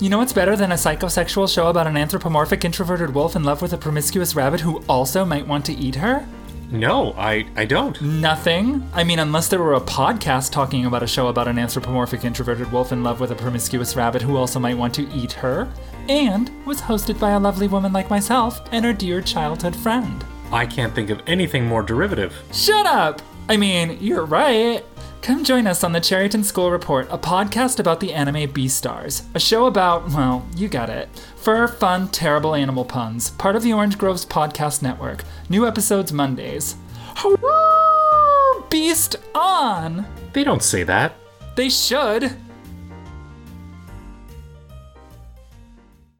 you know what's better than a psychosexual show about an anthropomorphic introverted wolf in love with a promiscuous rabbit who also might want to eat her? No, I, I don't. Nothing. I mean, unless there were a podcast talking about a show about an anthropomorphic introverted wolf in love with a promiscuous rabbit who also might want to eat her, and was hosted by a lovely woman like myself and her dear childhood friend. I can't think of anything more derivative. Shut up! I mean, you're right. Come join us on the Cherryton School Report, a podcast about the anime Beastars. A show about, well, you got it. Fur, fun, terrible animal puns. Part of the Orange Groves Podcast Network. New episodes Mondays. Hurrah! Beast on! They don't say that. They should.